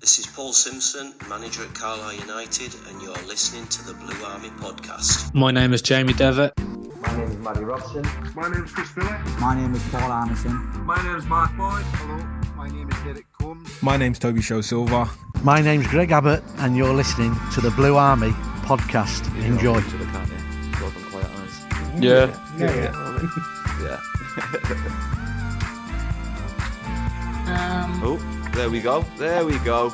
this is Paul Simpson, manager at Carlisle United, and you're listening to the Blue Army podcast. My name is Jamie Devitt. My name is Matty Robson. My name is Chris Miller. My name is Paul Anderson. My name is Mark Boyd. Hello, my name is Derek Combs. My name's Toby Show Silva. My name's Greg Abbott, and you're listening to the Blue Army podcast. Enjoy. To the can, yeah. Got them quiet eyes. Yeah. Yeah. Yeah. yeah. um, oh, there we go. There we go.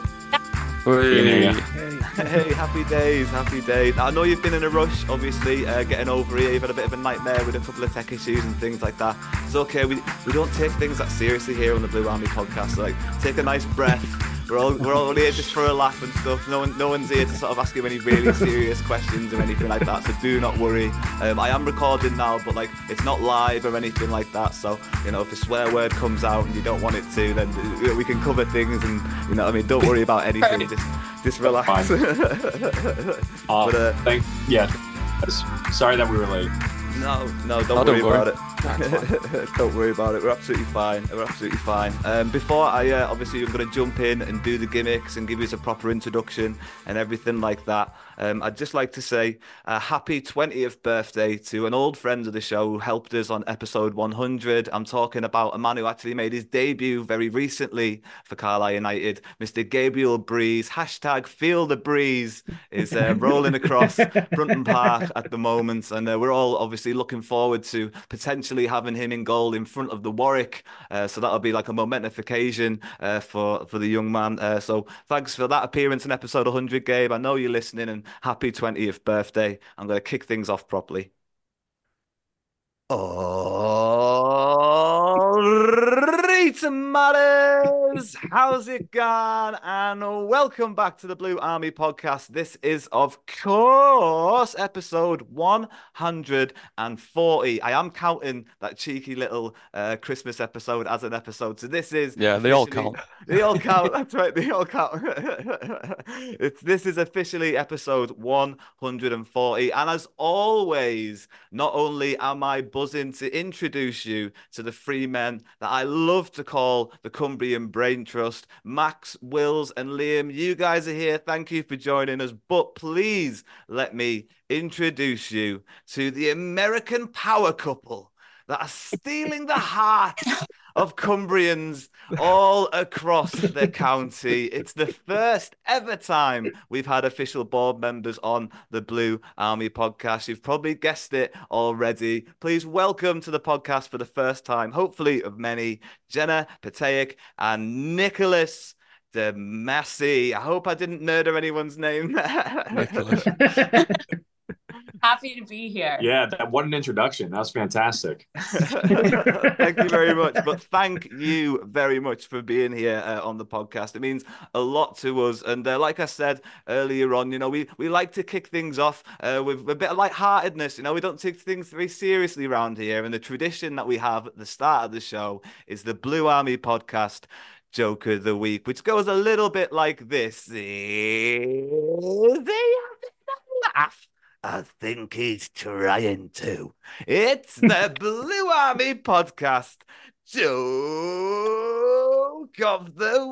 Hey. hey, happy days, happy days. I know you've been in a rush, obviously, uh, getting over here. You've had a bit of a nightmare with a couple of tech issues and things like that. It's okay. We we don't take things that seriously here on the Blue Army podcast. Like, take a nice breath. We're all we're all here just for a laugh and stuff. No one no one's here to sort of ask you any really serious questions or anything like that. So do not worry. Um, I am recording now, but like it's not live or anything like that. So you know if a swear word comes out and you don't want it to, then we can cover things and you know I mean. Don't worry about anything. just just relax. uh, but, uh, thank yeah. Sorry that we were late. No, no, don't, Oh, worry, don't worry. about it. don't worry about it. We're absolutely fine. We're absolutely fine. Um, before I uh, obviously I'm going to jump in and do the gimmicks and give you a proper introduction and everything like that. Um, I'd just like to say a happy 20th birthday to an old friend of the show who helped us on episode 100. I'm talking about a man who actually made his debut very recently for Carlisle United, Mr. Gabriel Breeze. Hashtag feel the breeze is uh, rolling across Brunton Park at the moment. And uh, we're all obviously looking forward to potentially having him in goal in front of the Warwick. Uh, so that'll be like a momentous occasion uh, for, for the young man. Uh, so thanks for that appearance in episode 100, Gabe. I know you're listening and happy 20th birthday. I'm going to kick things off properly. Oh. All right, matters. How's it going? And welcome back to the Blue Army podcast. This is, of course, episode 140. I am counting that cheeky little uh, Christmas episode as an episode. So this is Yeah, they all count. They all count. That's right. They all count. it's this is officially episode 140, and as always, not only am I buzzing to introduce you to the three men that I love to call the Cumbrian Brain Trust, Max, Wills, and Liam. You guys are here. Thank you for joining us. But please let me introduce you to the American power couple that are stealing the hearts of Cumbrians all across the county. It's the first ever time we've had official board members on the Blue Army podcast. You've probably guessed it already. Please welcome to the podcast for the first time, hopefully of many, Jenna Piatak and Nicholas DeMasi. I hope I didn't murder anyone's name. Nicholas. Happy to be here. Yeah, that what an introduction. That was fantastic. thank you very much. But thank you very much for being here uh, on the podcast. It means a lot to us. And uh, like I said earlier on, you know, we, we like to kick things off uh, with a bit of lightheartedness. You know, we don't take things very seriously around here. And the tradition that we have at the start of the show is the Blue Army podcast. Joke of the week, which goes a little bit like this. They laugh I think he's trying to. It's the Blue Army podcast. Joke of the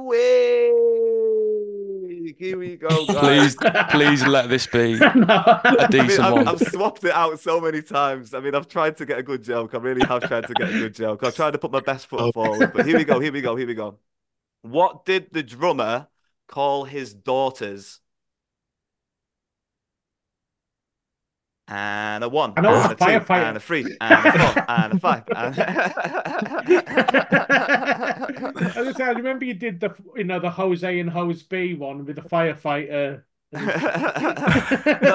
week. Here we go, guys. Please, please let this be a I mean, decent I've, one. I've swapped it out so many times. I mean, I've tried to get a good joke. I really have tried to get a good joke. I've tried to put my best foot forward. But here we go. Here we go. Here we go. What did the drummer call his daughters? And a one, I know, and a two, firefighter. and a three, and a four, and a five. And... I was saying, I remember you did the you know the Jose and Hose B one with the firefighter. no,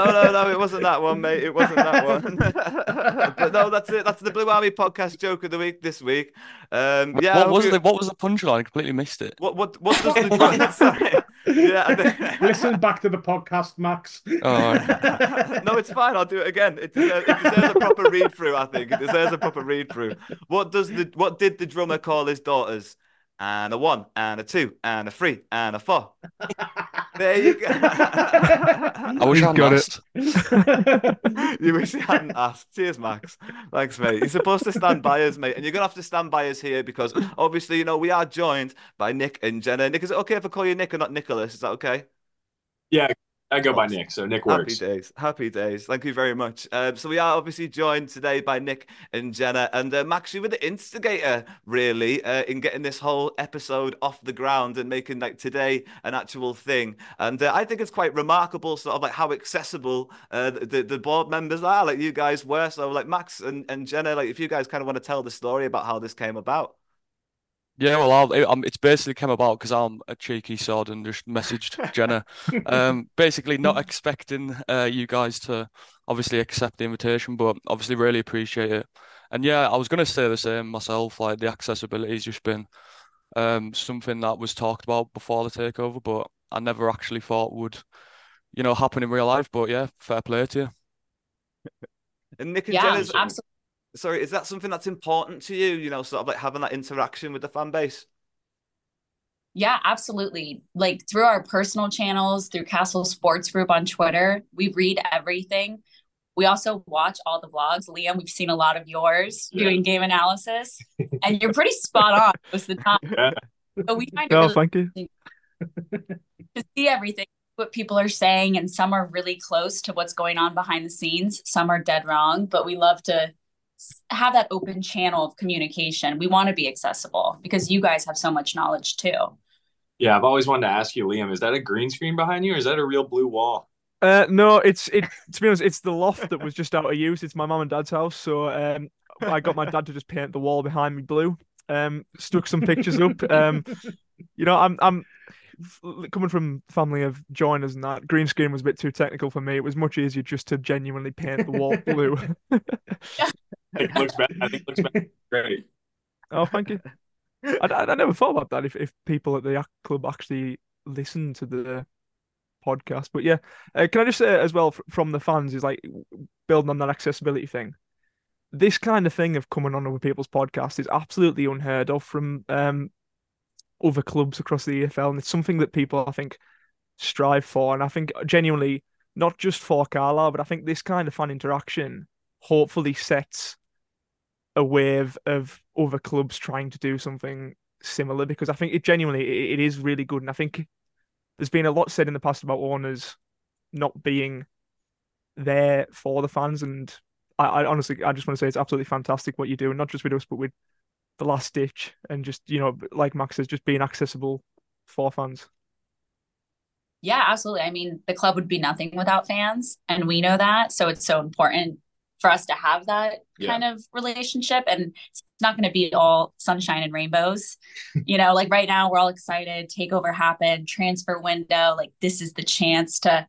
no, no, it wasn't that one, mate. It wasn't that one. but no, that's it. That's the Blue Army podcast joke of the week this week. Um, yeah, what was you- the what was the punchline? I completely missed it. What what what does the sorry? Yeah, I Listen back to the podcast, Max. Oh, no, it's fine. I'll do it again. It deserves, it deserves a proper read through. I think it deserves a proper read through. What does the what did the drummer call his daughters? And a one, and a two, and a three, and a four. There you go. I wish I got hadn't it. asked. you wish you hadn't asked. Cheers, Max. Thanks, mate. You're supposed to stand by us, mate, and you're gonna have to stand by us here because obviously, you know, we are joined by Nick and Jenna. Nick, is it okay if I call you Nick and not Nicholas? Is that okay? Yeah, I go by Nick, so Nick works. Happy days. Happy days. Thank you very much. Um, so we are obviously joined today by Nick and Jenna. And uh, Max, you were the instigator, really, uh, in getting this whole episode off the ground and making like today an actual thing. And uh, I think it's quite remarkable, sort of like how accessible uh, the, the board members are, like you guys were. So like Max and, and Jenna, like if you guys kind of want to tell the story about how this came about. Yeah, well, I'll, it, um, it's basically came about because I'm a cheeky sod and just messaged Jenna. Um, basically, not expecting uh, you guys to obviously accept the invitation, but obviously really appreciate it. And yeah, I was going to say the same myself. Like the accessibility has just been um, something that was talked about before the takeover, but I never actually thought would, you know, happen in real life. But yeah, fair play to you. And Nick and Yeah, Jenna's, absolutely. Sorry, is that something that's important to you? You know, sort of like having that interaction with the fan base. Yeah, absolutely. Like through our personal channels, through Castle Sports Group on Twitter, we read everything. We also watch all the vlogs. Liam, we've seen a lot of yours Yeah. doing game analysis, and you're pretty spot on most of the time. Yeah. So we find it No, really thank you. to see everything, what people are saying, and some are really close to what's going on behind the scenes. Some are dead wrong, but we love to s- have that open channel of communication. We want to be accessible because you guys have so much knowledge too. Yeah, I've always wanted to ask you, Liam, is that a green screen behind you or is that a real blue wall? Uh, no, it's it. To be honest, it's the loft that was just out of use. It's my mum and dad's house, so um, I got my dad to just paint the wall behind me blue. Um, stuck some pictures up. Um, you know, I'm I'm coming from family of joiners and that. Green screen was a bit too technical for me. It was much easier just to genuinely paint the wall blue. It looks better. I think it looks better. Great. Oh, thank you. I, I, I never thought about that if, if people at the club actually listen to the podcast. But yeah, uh, can I just say as well fr- from the fans is like building on that accessibility thing. This kind of thing of coming on other people's podcasts is absolutely unheard of from um, other clubs across the EFL, and it's something that people I think strive for. And I think genuinely, not just for Carlisle, but I think this kind of fan interaction hopefully sets a wave of other clubs trying to do something similar because I think it genuinely it, is really good, and I think there's been a lot said in the past about owners not being there for the fans, and I, I honestly I just want to say it's absolutely fantastic what you do, and not just with us but with the last ditch, and just you know like Max says, just being accessible for fans. Yeah, absolutely. I mean, the club would be nothing without fans, and we know that. So it's so important for us to have that Yeah. kind of relationship. And it's not going to be all sunshine and rainbows. you know, like right now, we're all excited. Takeover happened, transfer window. Like, this is the chance to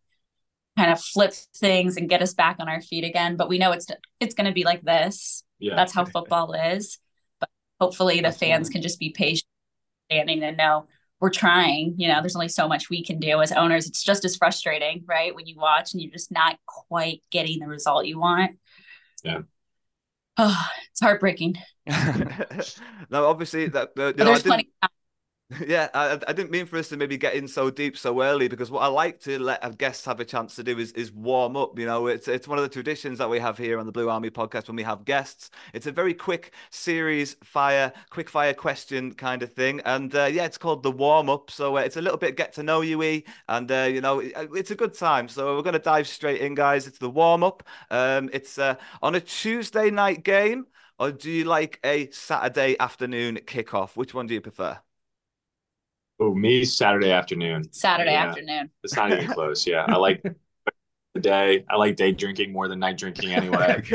kind of flip things and get us back on our feet again. But we know it's it's going to be like this. Yeah. That's how football is. But hopefully, the Absolutely. fans can just be patient, standing and know we're trying. You know, there's only so much we can do as owners. It's just as frustrating, right? When you watch and you're just not quite getting the result you want. Yeah. Oh, it's heartbreaking. no, obviously that the, you But know, I there's didn't- plenty. Yeah, I, I didn't mean for us to maybe get in so deep so early because what I like to let our guests have a chance to do is is warm up. You know, it's it's one of the traditions that we have here on the Blue Army podcast when we have guests. It's a very quick series fire, quick fire question kind of thing, and uh, yeah, it's called the warm up. So uh, it's a little bit get to know you, and uh, you know, it, it's a good time. So we're gonna dive straight in, guys. It's the warm up. Um, it's uh, on a Tuesday night game, or do you like a Saturday afternoon kickoff? Which one do you prefer? Oh, me Saturday afternoon. Saturday Yeah. afternoon. It's not even close. Yeah, I like the day. I like day drinking more than night drinking anyway.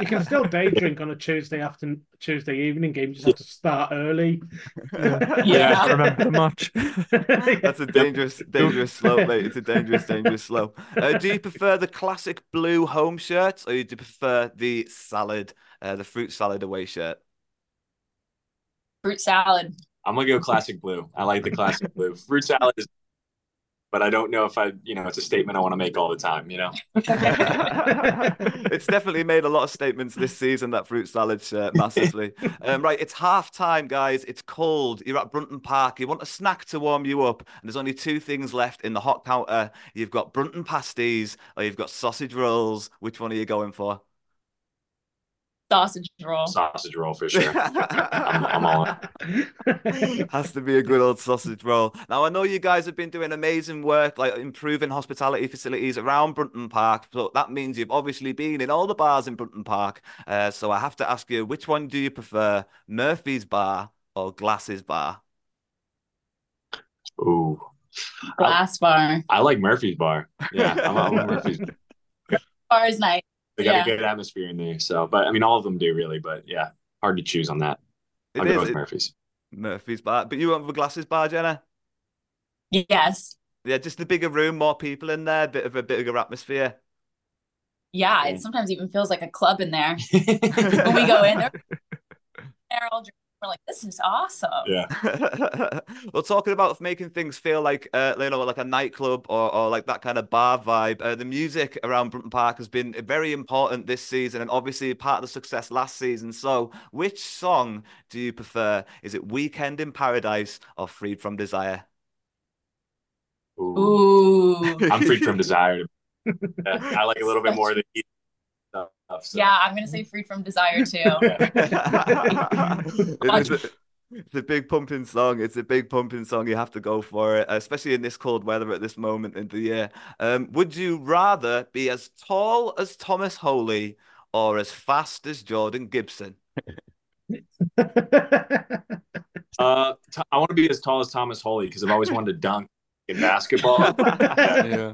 You can still day drink on a Tuesday afternoon, Tuesday evening game. You just have to start early. Yeah. I remember much. That's a dangerous, dangerous slope, mate. It's a dangerous, dangerous slope. Uh, do you prefer the classic blue home shirt, or do you prefer the salad, uh, the fruit salad away shirt? Fruit salad. I'm gonna go classic blue. I like the classic blue. Fruit salad is, but I don't know if I, you know, it's a statement I want to make all the time. You know. it's definitely made a lot of statements this season. That fruit salad shirt, massively. Um, right, it's half time, guys. It's cold. You're at Brunton Park. You want a snack to warm you up, and there's only two things left in the hot counter. You've got Brunton pasties, or you've got sausage rolls. Which one are you going for? Sausage roll. Sausage roll for sure. I'm, I'm all in. Has to be a good old sausage roll. Now, I know you guys have been doing amazing work, like improving hospitality facilities around Brunton Park. So that means you've obviously been in all the bars in Brunton Park. Uh, so I have to ask you, which one do you prefer, Murphy's Bar or Glasses Bar? Ooh, Glass bar. I like Murphy's bar. Yeah, I'm, I'm a Murphy's. Bar is nice. They got Yeah. a good atmosphere in there. So, but I mean, all of them do really. But yeah, hard to choose on that. It I'll go is, with it- Murphy's. Murphy's Bar. But you went for Glasses Bar, Jenna? Yes. Yeah, just the bigger room, more people in there, bit of a bigger atmosphere. Yeah, it sometimes even feels like a club in there. when we go in, they're, they're all drinking. We're like, this is awesome. Yeah. well, talking about making things feel like uh, you know, like a nightclub or, or like that kind of bar vibe. Uh, the music around Brunton Park has been very important this season, and obviously part of the success last season. So, which song do you prefer? Is it "Weekend in Paradise" or "Freed from Desire"? Ooh. I'm freed from desire. I like a little bit more of the heat stuff. So. Yeah, I'm gonna say freed from desire too. It is a- It's a big pumping song. It's a big pumping song. You have to go for it, especially in this cold weather at this moment in the year. Um, would you rather be as tall as Thomas Holy or as fast as Jordan Gibson? Uh, t- I want to be as tall as Thomas Holy because I've always wanted to dunk in basketball. yeah.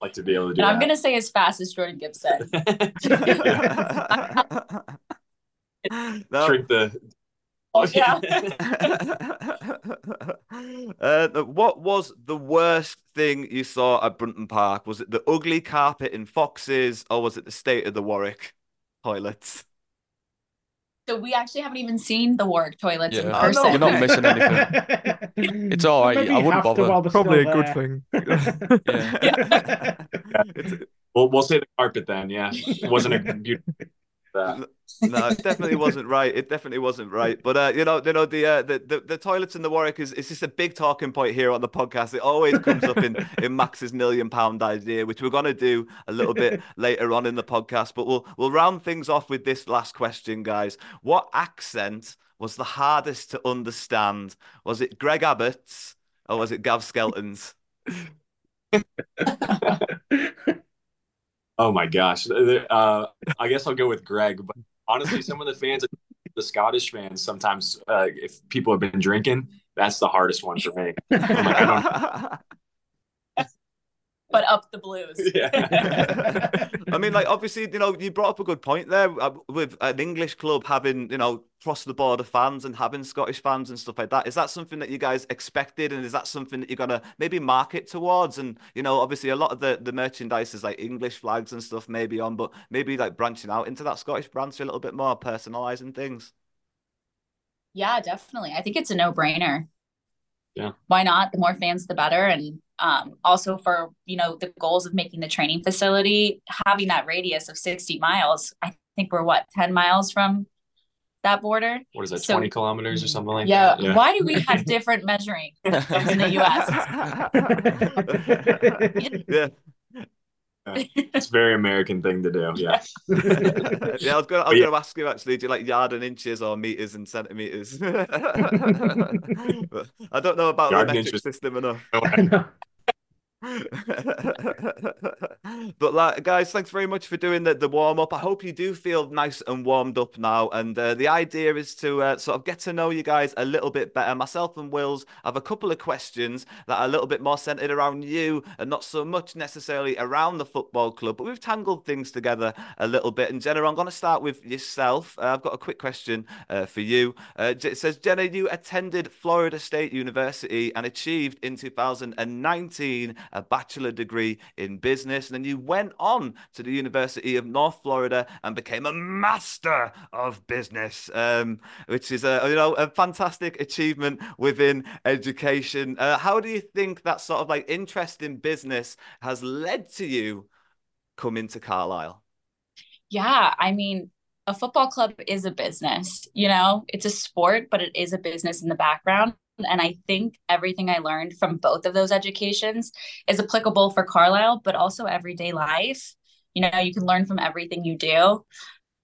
Like to be able to do And I'm gonna say as fast as Jordan Gibson. No. Shrink the. Oh, yeah. Uh, what was the worst thing you saw at Brunton Park? Was it the ugly carpet in Foxes, or was it the state of the Warwick toilets? So we actually haven't even seen the Warwick toilets in Yeah. person. You're not missing anything. It's all right. Maybe I wouldn't bother. while they're Probably still a good there. thing. We'll we'll say the carpet then. Yeah, it wasn't a beautiful. That. no, it definitely wasn't right. It definitely wasn't right. But uh, you know, you know, the, uh, the the the toilets in the Warwick is it's just a big talking point here on the podcast. It always comes up in in Max's million pound idea, which we're gonna do a little bit later on in the podcast. But we'll we'll round things off with this last question, guys. What accent was the hardest to understand? Was it Greg Abbott's or was it Gav Skelton's? Oh my gosh. Uh, I guess I'll go with Greg. But honestly, some of the fans, the Scottish fans, sometimes uh, if people have been drinking, that's the hardest one for me. Like, but up the blues. I mean, like obviously, you know, you brought up a good point there uh, with an English club having, you know, cross the border fans and having Scottish fans and stuff like that. Is that something that you guys expected, and is that something that you're gonna maybe market towards? And you know, obviously, a lot of the the merchandise is like English flags and stuff maybe on, but maybe like branching out into that Scottish branch a little bit more, personalizing things. Yeah, definitely. I think it's a no-brainer. Yeah. Why not? The more fans, the better. And um, also for, you know, the goals of making the training facility, having that radius of 60 miles, I think we're what, 10 miles from that border. What is that, So- 20 kilometers or something like Yeah. that? Yeah why do we have different measuring in the US? yeah. Yeah. It's a very American thing to do. Yeah. yeah, I was going. I was yeah. going to ask you actually. Do you like yard and inches or meters and centimeters? but I don't know about Yard the metric system enough. but like guys thanks very much for doing the, the warm up. I hope you do feel nice and warmed up now and uh, the idea is to uh, sort of get to know you guys a little bit better. Myself and wills have a couple of questions that are a little bit more centered around you and not so much necessarily around the football club but we've tangled things together a little bit. And jenna i'm going to start with yourself. Uh, i've got a quick question uh, for you. Uh, it says jenna you attended florida state university and achieved in 2019 a bachelor degree in business. And then you went on to the University of North Florida and became a master of business, um, which is a you know a fantastic achievement within education. Uh, how do you think that sort of like interest in business has led to you coming to Carlisle? Yeah, I mean, a football club is a business, you know, it's a sport, but it is a business in the background. And I think everything I learned from both of those educations is applicable for Carlisle, but also everyday life. You know, you can learn from everything you do.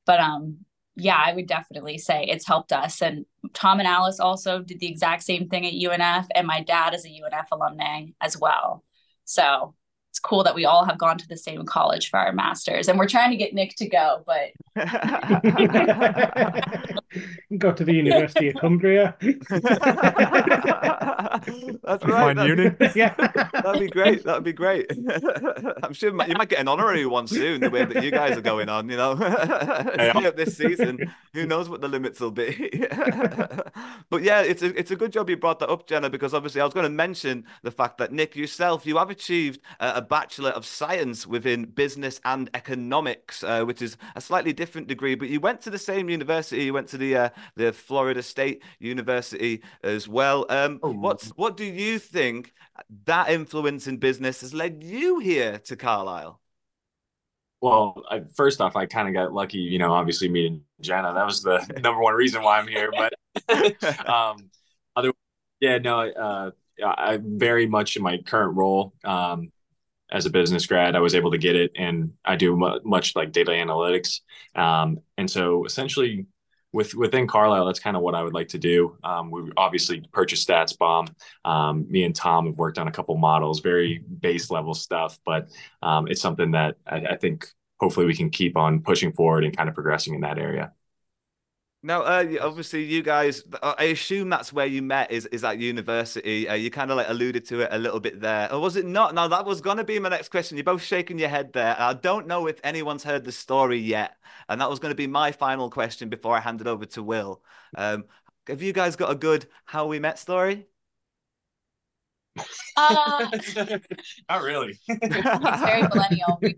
But um, yeah, I would definitely say it's helped us. And Tom and Alice also did the exact same thing at UNF, and my dad is a UNF alumni as well. So cool that we all have gone to the same college for our masters, and we're trying to get Nick to go, but Go to the University of Cumbria. That's right. Find that'd- uni. yeah. That'd be great. That'd be great. I'm sure you might- you might get an honorary one soon, the way that you guys are going on, you know. Stay up this season. Who knows what the limits will be? but yeah, it's a it's a good job you brought that up, Jenna, because obviously I was going to mention the fact that Nick yourself, you have achieved uh, a Bachelor of Science within Business and Economics, uh, which is a slightly different degree, but you went to the same university. You went to the uh, the Florida State University as well. Um, what's what do you think that influence in business has led you here to Carlisle? Well, I, first off, I kind of got lucky, you know, obviously meeting Jenna. That was the number one reason why I'm here. But um, other, yeah, no, uh, I very much in my current role um, as a business grad, I was able to get it, and I do mu- much like data analytics. Um, and so, essentially, with within Carlisle, that's kind of what I would like to do. Um, we obviously purchased StatsBomb. Um, me and Tom have worked on a couple models, very base level stuff, but um, it's something that I, I think hopefully we can keep on pushing forward and kind of progressing in that area. Now, uh, obviously, you guys, I assume that's where you met is, is at university. Uh, you kind of like alluded to it a little bit there. Or was it not? Now, that was going to be my next question. You're both shaking your head there. I don't know if anyone's heard the story yet. And that was going to be my final question before I hand it over to Will. Um, have you guys got a good how we met story? uh, Not really. it's very millennial. We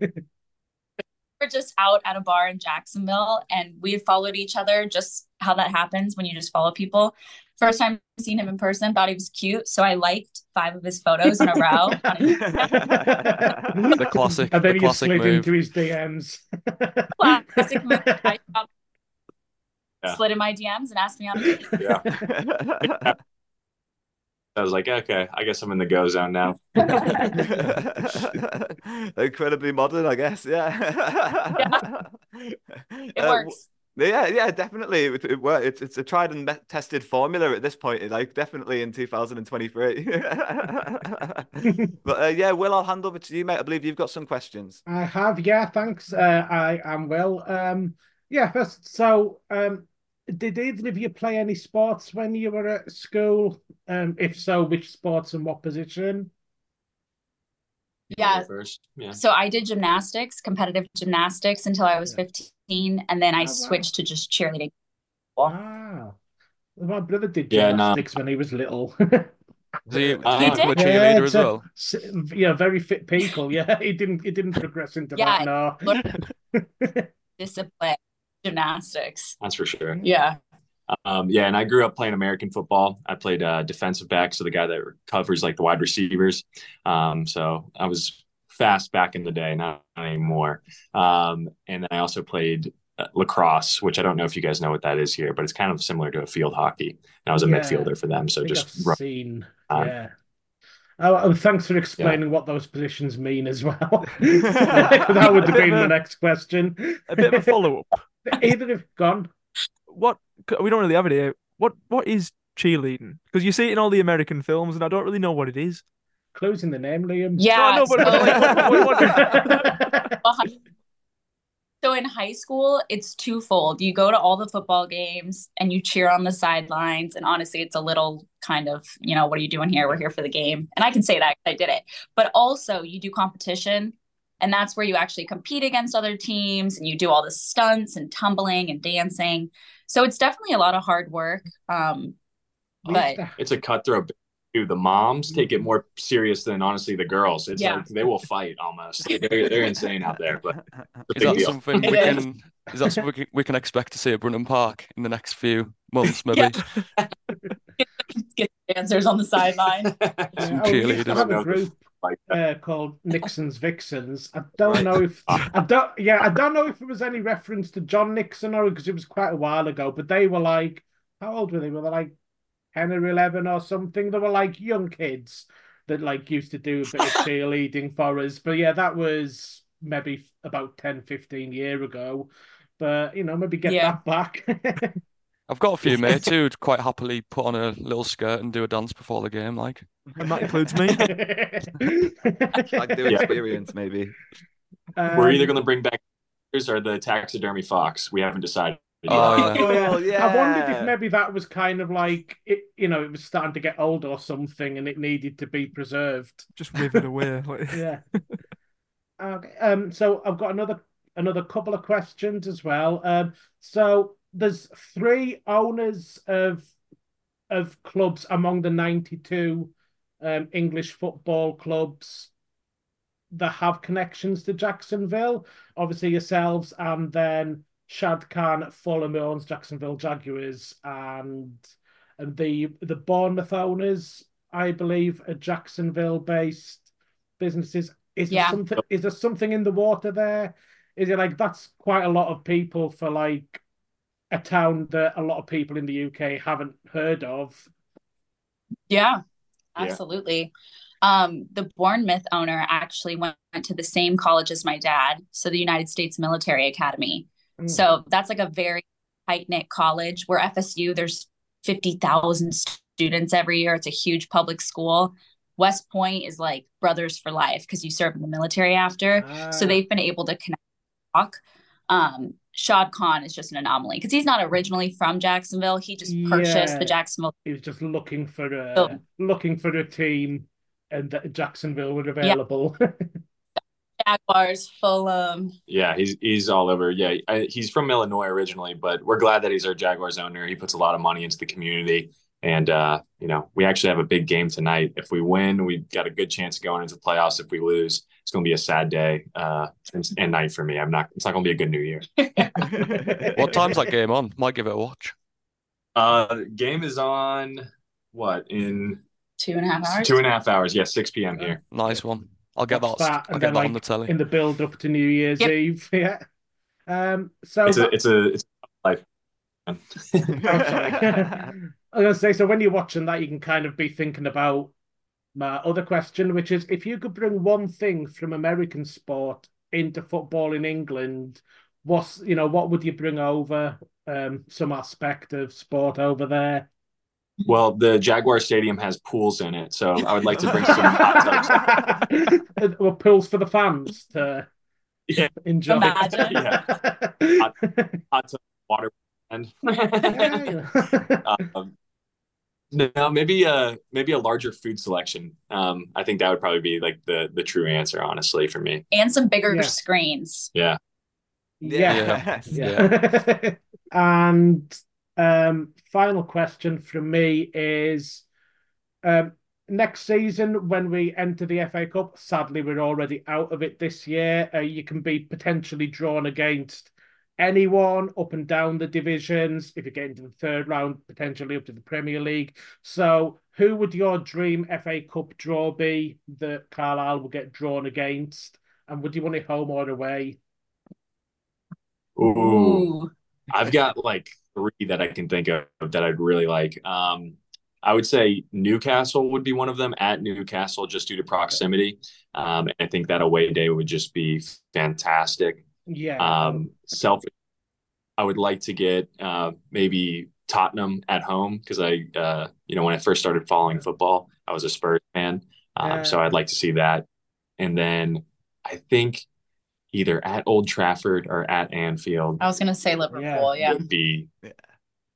were just out at a bar in Jacksonville and we had followed each other, just how that happens when you just follow people. First time seeing him in person, thought he was cute. So I liked five of his photos in a row. The classic, And then the he classic slid move. into his DMs. Classic move. I Yeah. slid in my DMs and asked me on a date. Yeah. I was like, okay, I guess I'm in the go zone now. Incredibly modern, I guess. Yeah. It Uh, works. Yeah, yeah, definitely. It, it, wor- it's it's a tried and tested formula at this point. Like definitely in 2023. but uh, yeah, Will, I'll hand over to you, mate. I believe you've got some questions. I have, yeah, thanks. Uh, I am well. Um, yeah, first, so um, did either of you play any sports when you were at school? Um, if so, which sports and what position? Yeah. Yeah. So I did gymnastics, competitive gymnastics until I was 15. And then I wow. switched to just cheerleading. Ah, my brother did Yeah, no. gymnastics when he was little. Does he, Uh, he He become a did? Yeah, as well? s- Yeah, very fit people. Yeah, he didn't. He didn't progress into Yeah, that. No. Discipline, gymnastics. That's for sure. Yeah. Um, yeah, and I grew up playing American football. I played uh, defensive back, so the guy that covers like the wide receivers. Um, so I was fast back in the day, not anymore. Um, and then I also played uh, lacrosse, which I don't know if you guys know what that is here, but it's kind of similar to a field hockey. And I was a Yeah. midfielder for them, so just I've run- seen. um, yeah. Oh, oh, thanks for explaining what those positions mean as well. that would have been the next question. A bit of a follow up. Either have gone. What we don't really have it here. What what is cheerleading? Because you see it in all the American films, and I don't really know what it is. Clues in the name, Liam. Yeah. No, I but- so- like, what- what- what- So in high school, it's twofold. You go to all the football games and you cheer on the sidelines. And honestly, it's a little kind of, you know, what are you doing here? We're here for the game. And I can say that I did it. But also, you do competition. And that's where you actually compete against other teams and you do all the stunts and tumbling and dancing. So it's definitely a lot of hard work. Um, but it's a cutthroat. bit, too. The moms take it more serious than honestly the girls. It's Yeah. like they will fight almost. They're, they're insane out there, but Is that deal. something we It is. can? Is that something we can, we can expect to see at Brunton Park in the next few months, maybe? Yeah. get dancers on the sideline. Some Yeah, oh, we used to have a group uh, called Nixon's Vixens. I don't know if I don't. Yeah, I don't know if it was any reference to John Nixon or because it was quite a while ago. But they were like, how old were they? Were they like ten or eleven or something? They were like young kids that like used to do a bit of cheerleading for us. But yeah, that was maybe about 10, 15 year ago. But you know, maybe get Yeah. that back. I've got a few mates who'd quite happily put on a little skirt and do a dance before the game, like. And that includes me. Like the Yeah. experience, maybe. We're either Um, going to bring back or the taxidermy fox. We haven't decided. yet. Oh, yeah. Yeah. I wondered if maybe that was kind of like it, you know, it was starting to get old or something, and it needed to be preserved. Just withered away. Like, Yeah. Okay. Um. So I've got another another couple of questions as well. Um. So there's three owners of of clubs among the 92 um, English football clubs that have connections to Jacksonville. Obviously yourselves, and then Shad Khan at Fulham who owns Jacksonville Jaguars, and and the the Bournemouth owners, I believe, are Jacksonville-based businesses. Is there something? Is there something in the water there? Is it like that's quite a lot of people for like a town that a lot of people in the UK haven't heard of? Yeah, Yeah. absolutely. Um, the Bournemouth owner actually went, went to the same college as my dad, so the United States Military Academy. Mm. So that's like a very tight knit college. Where FSU, there's fifty thousand students every year. It's a huge public school. West Point is like brothers for life because you serve in the military after. So Ah. they've been able to connect. Talk. Um, Shad Khan is just an anomaly because he's not originally from Jacksonville. He just purchased Yeah. the Jacksonville He was just looking for a Oh. looking for a team, and that Jacksonville were available. Jaguars, Fulham. Yeah, he's he's all over. Yeah, I, he's from Illinois originally, but we're glad that he's our Jaguars owner. He puts a lot of money into the community, and uh, you know, we actually have a big game tonight. If we win, we've got a good chance of going into the playoffs. If we lose, it's going to be a sad day uh, and, and night for me. I'm not. It's not going to be a good New Year. What time's that game on? Might give it a watch. Uh, game is on what in Two and a half hours. two and a half hours? Yeah, six p.m. here. Nice one. I'll get What's that. that? I'll get that like on the telly. in the build up to New Year's Yep. Eve. Yeah. Um. So It's a it's a it's a life. Sorry. I was gonna say, so when you're watching that, you can kind of be thinking about my other question, which is if you could bring one thing from American sport into football in England, what's you know, what would you bring over? Um, some aspect of sport over there. Well, the Jaguar Stadium has pools in it, so I would like to bring some hot tubs. well, pools for the fans to Yeah. enjoy. Imagine. Yeah. Hot, hot tub, water, and um, no, maybe a maybe a larger food selection. Um, I think that would probably be like the the true answer, honestly, for me. and some bigger Yeah. screens. Yeah. Yeah. Yes. Yeah. and um, final question from me is um, next season when we enter the FA Cup, sadly we're already out of it this year. Uh, you can be potentially drawn against anyone up and down the divisions. If you get into the third round, potentially up to the Premier League. So, who would your dream FA Cup draw be that Carlisle will get drawn against? And would you want it home or away? Ooh. I've got like three that I can think of that I'd really like. Um, I would say Newcastle would be one of them at Newcastle just due to proximity. Um, and I think that away day would just be fantastic. Yeah. Um, self, I would like to get uh, maybe Tottenham at home because I, uh, you know, when I first started following football, I was a Spurs fan. Um, Yeah. So I'd like to see that. And then I think either at Old Trafford or at Anfield I was gonna say Liverpool. Yeah. would be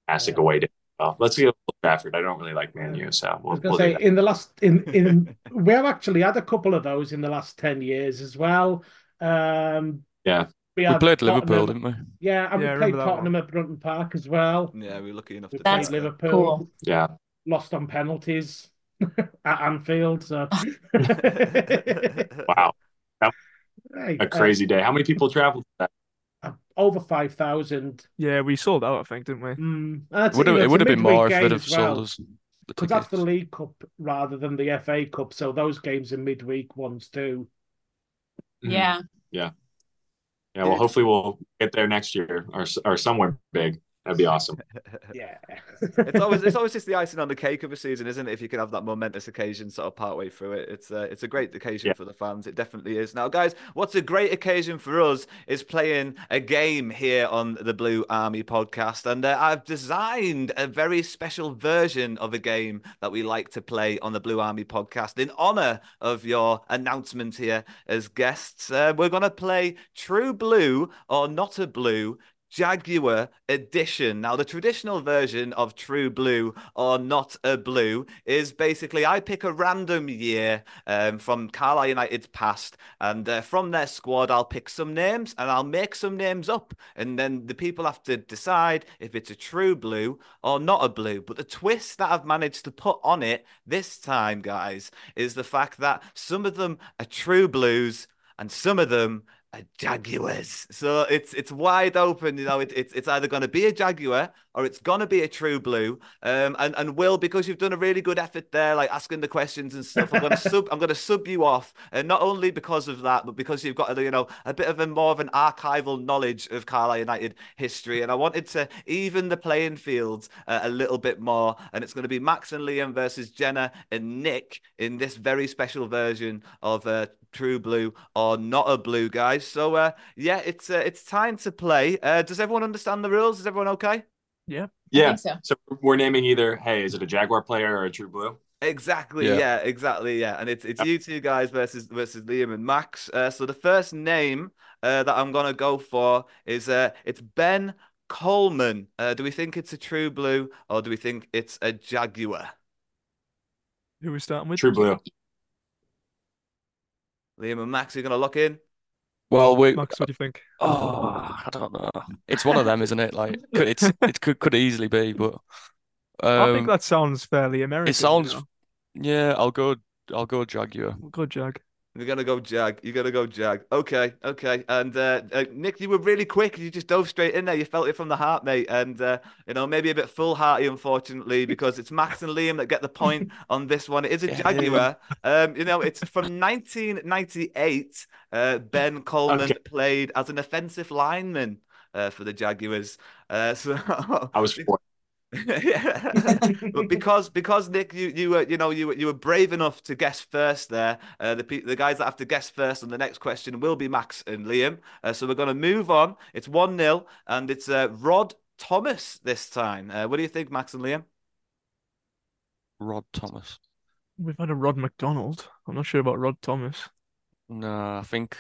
fantastic away day. Well, let's go Old Trafford. I don't really like Man U, so we'll, was going we'll say in the last in in we have actually had a couple of those in the last ten years as well. Um, Yeah. We had played Liverpool, Tottenham- didn't we? Yeah, and Yeah, we played remember that Tottenham at Brunton Park as well. Yeah, we were lucky enough We to played play. Liverpool. Cool. Yeah. Lost on penalties at Anfield. So Wow. Hey, a uh, crazy day. How many people traveled that? over five thousand. Yeah, we sold out, I think, didn't we? Mm. And that's- Would you have, know, it would have been more if game they'd have as well. sold us Because that's the. League Cup rather than the FA Cup, so those games are midweek ones too. Yeah. Yeah. Yeah. Well, hopefully we'll get there next year or or somewhere big. That'd be awesome. Yeah. it's always it's always just the icing on the cake of a season, isn't it? If you can have that momentous occasion sort of partway through it, it's uh, it's a great occasion Yeah. for the fans. It definitely is. Now, guys, what's a great occasion for us is playing a game here on the Blue Army podcast, and uh, I've designed a very special version of a game that we like to play on the Blue Army podcast in honor of your announcement here as guests. Uh, we're gonna play True Blue or Not a Blue. Jaguar edition. Now, the traditional version of True Blue or Not a Blue is basically I pick a random year um, from Carlisle United's past, and uh, from their squad, I'll pick some names and I'll make some names up. And then the people have to decide if it's a true blue or not a blue. But the twist that I've managed to put on it this time, guys, is the fact that some of them are true blues and some of them are Jaguars. So it's it's wide open. You know, it, it's it's either going to be a Jaguar or it's going to be a True Blue. Um, and and Will, because you've done a really good effort there, like asking the questions and stuff, I'm going to sub I'm going to sub you off, and not only because of that, but because you've got you know a bit of a more of an archival knowledge of Carlisle United history, and I wanted to even the playing fields uh, a little bit more. And it's going to be Max and Liam versus Jenna and Nick in this very special version of uh, True Blue or Not a Blue, guys. So uh, yeah, it's uh, it's time to play. Uh, does everyone understand the rules? Is everyone okay? Yeah. Yeah. so. So we're naming either, hey, is it a Jaguar player or a True Blue? Exactly. Yeah. Yeah. exactly. Yeah. And it's it's you two guys versus versus Liam and Max. Uh, so the first name uh, that I'm gonna go for is uh, it's Ben Coleman. Uh, do we think it's a True Blue or do we think it's a Jaguar? Who are we starting with? True Blue. Liam and Max, are you gonna lock in? Well, we. Max, what do you think? Oh, I don't know. It's one of them, isn't it? Like, could, it's it could could easily be, but I think um, that sounds fairly American. it sounds. you know? Yeah, I'll go. I'll go Jaguar. Good, Jag. You're gonna go Jag. You're gonna go Jag. Okay, okay. And uh, uh, Nick, you were really quick. You just dove straight in there. You felt it from the heart, mate. And uh, you know, maybe a bit foolhardy, unfortunately, because it's Max and Liam that get the point on this one. It is a Yeah. Jaguar. Um, you know, it's from 1998. Uh, ben Coleman Okay. played as an offensive lineman uh, for the Jaguars. Uh, so I was four. Yeah. but because because Nick, you you were you know you were you were brave enough to guess first there. Uh, the pe- the guys that have to guess first on the next question will be Max and Liam. Uh, so we're going to move on. It's one 0 and it's uh, Rod Thomas this time. Uh, what do you think, Max and Liam? Rod Thomas. We've had a Rod McDonald. I'm not sure about Rod Thomas. No, I think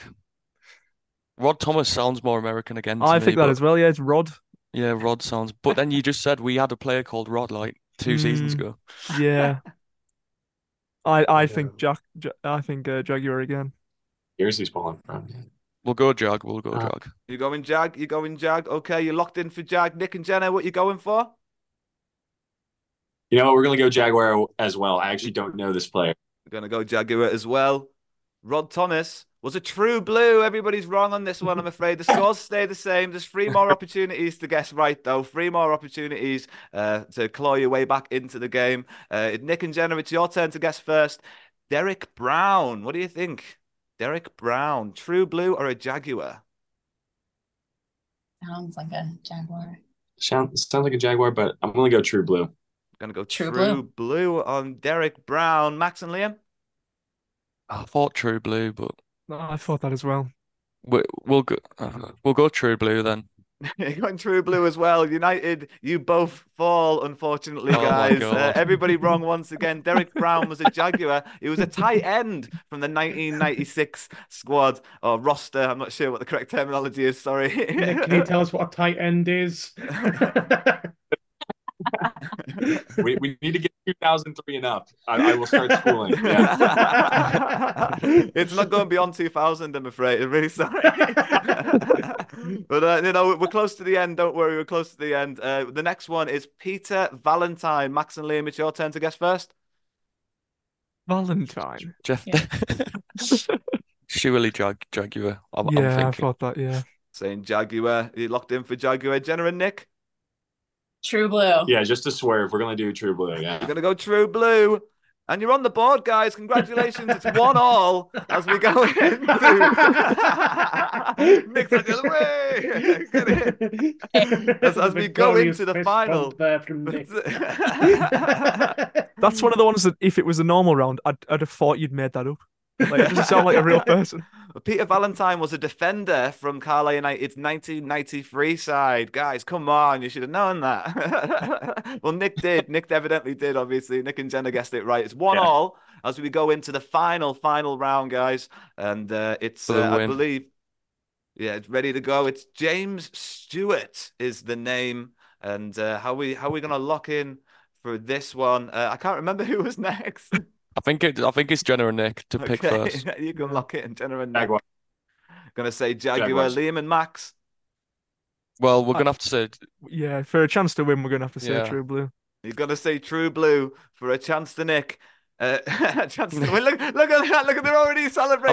Rod Thomas sounds more American again to I me, think that but as well. Yeah, it's Rod. Yeah, Rod sounds. But then you just said we had a player called Rod like two seasons Mm. ago. Yeah. I I think Jack. I think uh, Jaguar again. Here's who's pulling from. We'll go Jag. We'll go Uh, Jag. You going Jag? You going Jag? Okay, you're locked in for Jag. Nick and Jenna, what you going for? You know what? We're gonna go Jaguar as well. I actually don't know this player. We're gonna go Jaguar as well. Rod Thomas was a true blue. Everybody's wrong on this one, I'm afraid. The scores stay the same. There's three more opportunities to guess right, though. Three more opportunities uh, to claw your way back into the game. Uh, Nick and Jenna, it's your turn to guess first. Derek Brown, what do you think? Derek Brown, true blue or a Jaguar? Sounds like a jaguar. Sound, sounds like a Jaguar, but I'm gonna go True Blue. I'm Gonna go True True, Blue. Blue on Derek Brown, Max and Liam. I thought True Blue, but No, I thought that as well. we, we'll go. uh, we'll go True Blue then. You're going True Blue as well. United, you both fall, unfortunately, Oh guys. Uh, everybody wrong once again. Derek Brown was a Jaguar. He was a tight end from the 1996 squad or roster. I'm not sure what the correct terminology is. Sorry. Can you tell us what a tight end is? We, we need to get 2003 and up. I, I will start schooling. Yeah. it's not going beyond 2000, I'm afraid. I'm really sorry. but, uh, you know, we're close to the end. Don't worry, we're close to the end. Uh, the next one is Peter Valentine. Max and Liam, it's your turn to guess first. Valentine. Jeff. Surely Jag Jaguar. I'm, I'm Yeah, I thought that. Yeah. Saying Jaguar. You locked in for Jaguar. Jenna and Nick? True blue. Yeah, just to swear, we're gonna do True Blue. Yeah. We're going to go True Blue. And you're on the board, guys. Congratulations. It's one all as we go into Nick's like, "Away!" Get in. As, as we go into the final. bump there from Nick. That's one of the ones that if it was a normal round, I'd, I'd have thought you'd made that up. Like, it doesn't sound like a real person. Peter Valentine was a defender from Carlisle United's 1993 side. Guys, come on, you should have known that. well, Nick did. Nick evidently did, obviously. Nick and Jenna guessed it right. It's one Yeah. all as we go into the final, final round, guys. And uh, it's, uh, I believe, yeah, it's ready to go. It's James Stewart is the name. And uh, how we how we gonna lock in for this one? Uh, I can't remember who was next. I think it. I think it's Jenna and Nick to pick Okay, first. you can lock it in, Jenna and Nick. Jaguar. Gonna say Jaguar, Jaguars. Liam and Max. Well, we're gonna have to say Yeah, for a chance to win, we're gonna have to say Yeah. True Blue. You're gonna say True Blue for a chance to nick. Uh, a chance to win. Look, look at that! Look at they're already celebrating.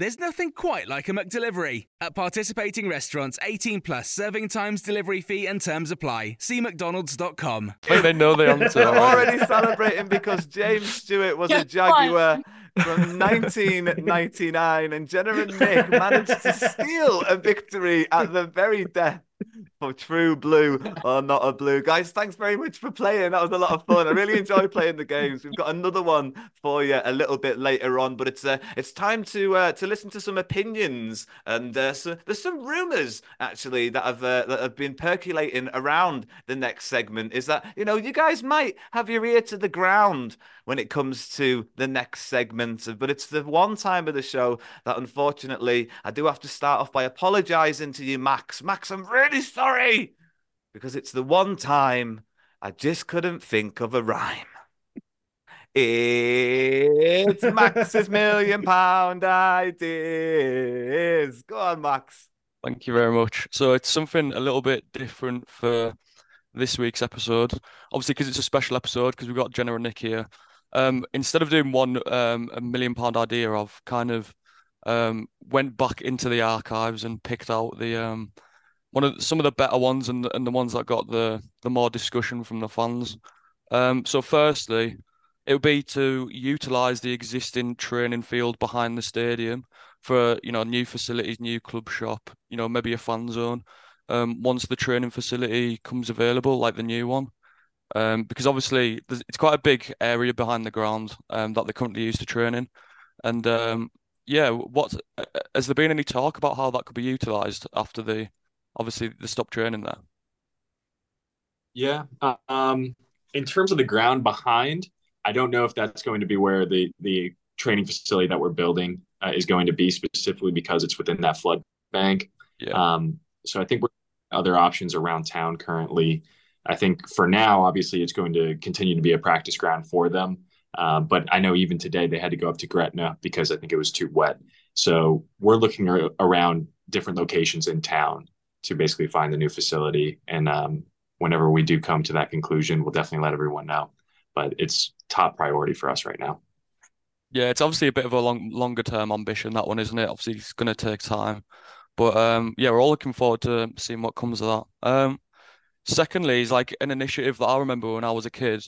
There's nothing quite like a McDelivery. At participating restaurants, 18 plus serving times, delivery fee, and terms apply. See McDonald's.com. I they know the answer. They're already. already celebrating because James Stewart was a Yes, Jaguar from 1999, and Jenna and Nick managed to steal a victory at the very death for True Blue or Not a Blue. Guys, thanks very much for playing. That was a lot of fun. I really enjoyed playing the games. We've got another one for you a little bit later on, but it's uh, it's time to uh, to listen to some opinions and uh, so there's some rumors actually that have uh, that have been percolating around the next segment. Is that you know you guys might have your ear to the ground when it comes to the next segment, but it's the one time of the show that unfortunately I do have to start off by apologizing to you, Max. Max, I'm really sorry because it's the one time I just couldn't think of a rhyme. It's Max's million pound ideas. Go on, Max. Thank you very much. So it's something a little bit different for this week's episode. Obviously, because it's a special episode, because we've got Jenna and Nick here. Um, instead of doing one um, a million pound idea, I've kind of um, went back into the archives and picked out the um, one of some of the better ones and the, and the ones that got the the more discussion from the fans. Um, so firstly, it would be to utilize the existing training field behind the stadium for you know new facilities, new club shop, you know maybe a fan zone. Um, once the training facility comes available, like the new one, um, because obviously it's quite a big area behind the ground um, that they currently use to train in. and um, yeah, what uh, has there been any talk about how that could be utilized after the obviously the stop training there? Yeah. uh, Um, in terms of the ground behind, I don't know if that's going to be where the the training facility that we're building uh, is going to be specifically because it's within that flood bank. Yeah. Um, so I think we're other options around town currently. I think for now, obviously, it's going to continue to be a practice ground for them. Uh, but I know even today they had to go up to Gretna because I think it was too wet. So we're looking ar- around different locations in town to basically find the new facility. And um, whenever we do come to that conclusion, we'll definitely let everyone know. But it's top priority for us right now. Yeah, it's obviously a bit of a long, longer term ambition, that one, isn't it? Obviously, it's going to take time. But um, yeah, we're all looking forward to seeing what comes of that. Um, secondly, is like an initiative that I remember when I was a kid.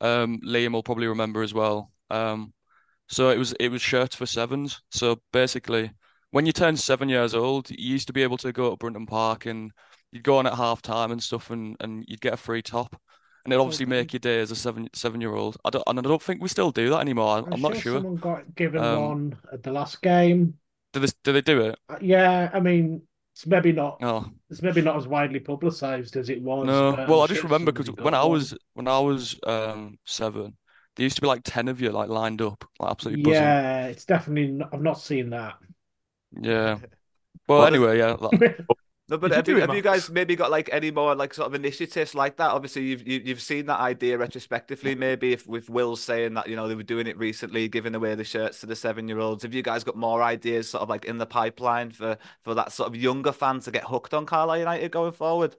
Um, Liam will probably remember as well. Um, so it was it was shirts for sevens. So basically, when you turn seven years old, you used to be able to go to Brunton Park and you'd go on at half time and stuff, and, and you'd get a free top, and it'd obviously make your day as a seven seven year old. I don't and I don't think we still do that anymore. I'm, I'm not sure. Someone got given Um, one at the last game. Do they do they do it? Uh, Yeah, I mean, it's maybe not. Oh. It's maybe not as widely publicised as it was. No, but well, I'm just remember because when I was when I was um seven, there used to be like ten of you like lined up, like absolutely buzzing. Yeah, it's definitely. Not, I've not seen that. Yeah. Well, Well, anyway, yeah. that- No, but have you, have you guys maybe got like any more like sort of initiatives like that? Obviously, you've you, you've seen that idea retrospectively, maybe if with Will saying that you know they were doing it recently, giving away the shirts to the seven year olds. Have you guys got more ideas sort of like in the pipeline for for that sort of younger fan to get hooked on Carlisle United going forward?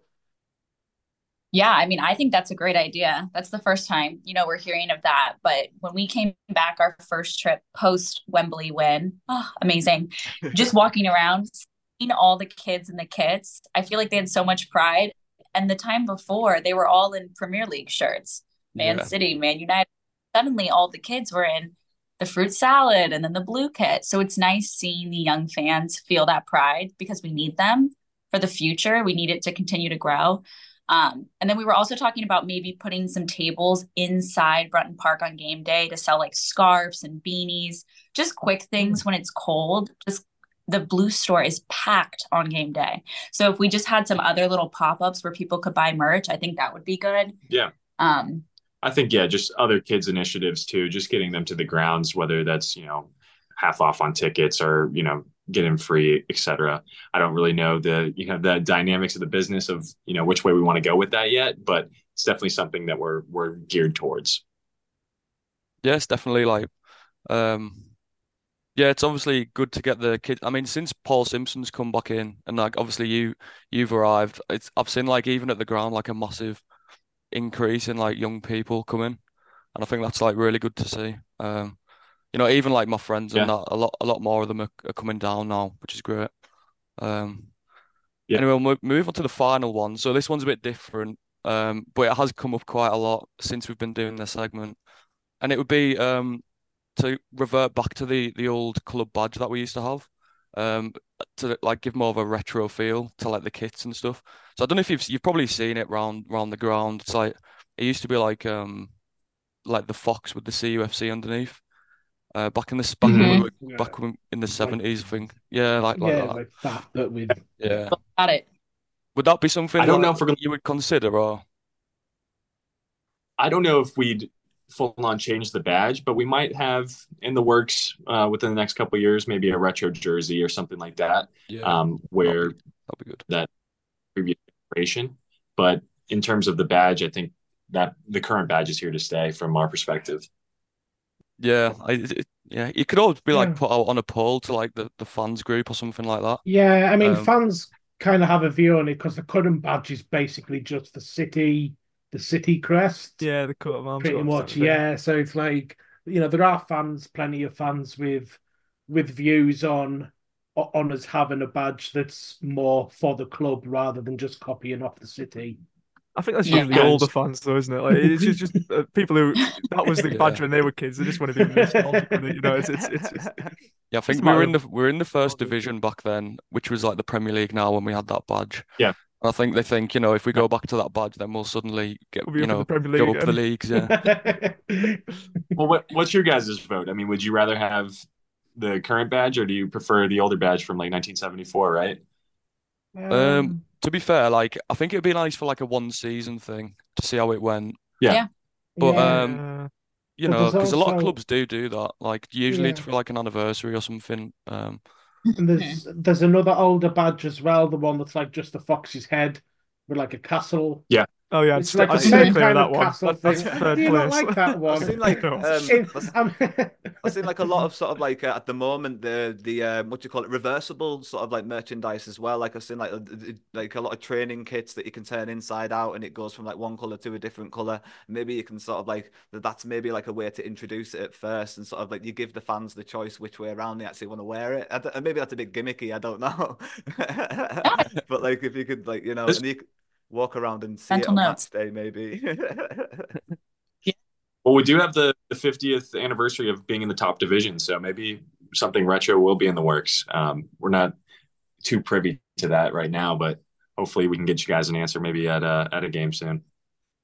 Yeah, I mean, I think that's a great idea. That's the first time, you know, we're hearing of that. But when we came back our first trip post Wembley win, oh, amazing. Just walking around, seeing all the kids in the kits, I feel like they had so much pride. And the time before, they were all in Premier League shirts, Man Yeah. City, Man United. Suddenly, all the kids were in the fruit salad and then the blue kit. So it's nice seeing the young fans feel that pride because we need them for the future. We need it to continue to grow. Um, and then we were also talking about maybe putting some tables inside Brunton Park on game day to sell like scarves and beanies, just quick things when it's cold. Just the blue store is packed on game day. So if we just had some other little pop-ups where people could buy merch, I think that would be good. Yeah. Um, I think yeah, just other kids initiatives too, just getting them to the grounds, whether that's you know half off on tickets or you know get them free, etc. I don't really know the you know the dynamics of the business of you know which way we want to go with that yet, but it's definitely something that we're we're geared towards. Yeah, it's definitely like, um, yeah, it's obviously good to get the kid. I mean, since Paul Simpson's come back in, and like obviously you you've arrived, it's I've seen like even at the ground like a massive increase in like young people coming, and I think that's like really good to see. Um, you know, even like my friends and that, a lot a lot more of them are, are coming down now, which is great. Um, Yeah. anyway, we'll move on to the final one. So this one's a bit different, um, but it has come up quite a lot since we've been doing this segment, and it would be um to revert back to the the old club badge that we used to have, um, to like give more of a retro feel to like the kits and stuff. So I don't know if you've you've probably seen it round round the ground. It's like it used to be like um like the fox with the CUFC underneath. Uh, back in the back when we Mhm. were back when, in the seventies, I think. Yeah, like like yeah, that. like that, but with Yeah. got it. Would that be something I don't that know if we're gonna- you would consider, or I don't know if we'd full on change the badge, but we might have in the works uh, within the next couple of years, maybe a retro jersey or something like that. Yeah. Um, where that'd be good. that previous generation. But in terms of the badge, I think that the current badge is here to stay from our perspective. yeah, I it, yeah, it could always be like Yeah. put out on a poll to like the the fans group or something like that. Yeah, I mean, Um, fans kind of have a view on it because the current badge is basically just the city, the city crest, Yeah, the coat of arms. pretty much. Yeah, so it's like you know there are fans, plenty of fans with with views on on us having a badge that's more for the club rather than just copying off the city. I think that's Yeah. usually older fans, though, isn't it? Like it's just, just uh, people who that was the Yeah. badge when they were kids. They just want to be nostalgic you know. It's it's it's, it's, Yeah, I think we were in the we were in the first division back then, which was like the Premier League now when we had that badge. Yeah. And I think they think, you know, if we go back to that badge, then we'll suddenly get, We'll you know, the go League up the leagues. Yeah. Well, what, what's your guys' vote? I mean, would you rather have the current badge or do you prefer the older badge from like 1974, right? Um, to be fair, like I think it'd be nice for like a one season thing to see how it went. Yeah. Yeah. But Yeah. um, you But know, there's because a lot of clubs do do that. Like usually it's for like an anniversary or something. Um, And there's there's another older badge as well, the one that's like just a fox's head with like a castle. Yeah. Oh yeah, I'd It's like I'd stay clear of that one. castle That- that's third Do you not like that one? I've seen like No. um, I've- I've seen like a lot of sort of like uh, at the moment the the um, what do you call it reversible sort of like merchandise as well. Like I've seen like uh, like a lot of training kits that you can turn inside out and it goes from like one color to a different color. Maybe you can sort of like that's maybe like a way to introduce it at first and sort of like you give the fans the choice which way around they actually want to wear it. I and maybe that's a bit gimmicky. I don't know. but like if you could like you know This- and you could walk around and see Mental it on notes. match day maybe. Well, we do have the, the 50th anniversary of being in the top division, so maybe something retro will be in the works. Um, we're not too privy to that right now, but hopefully we can get you guys an answer maybe at a at a game soon.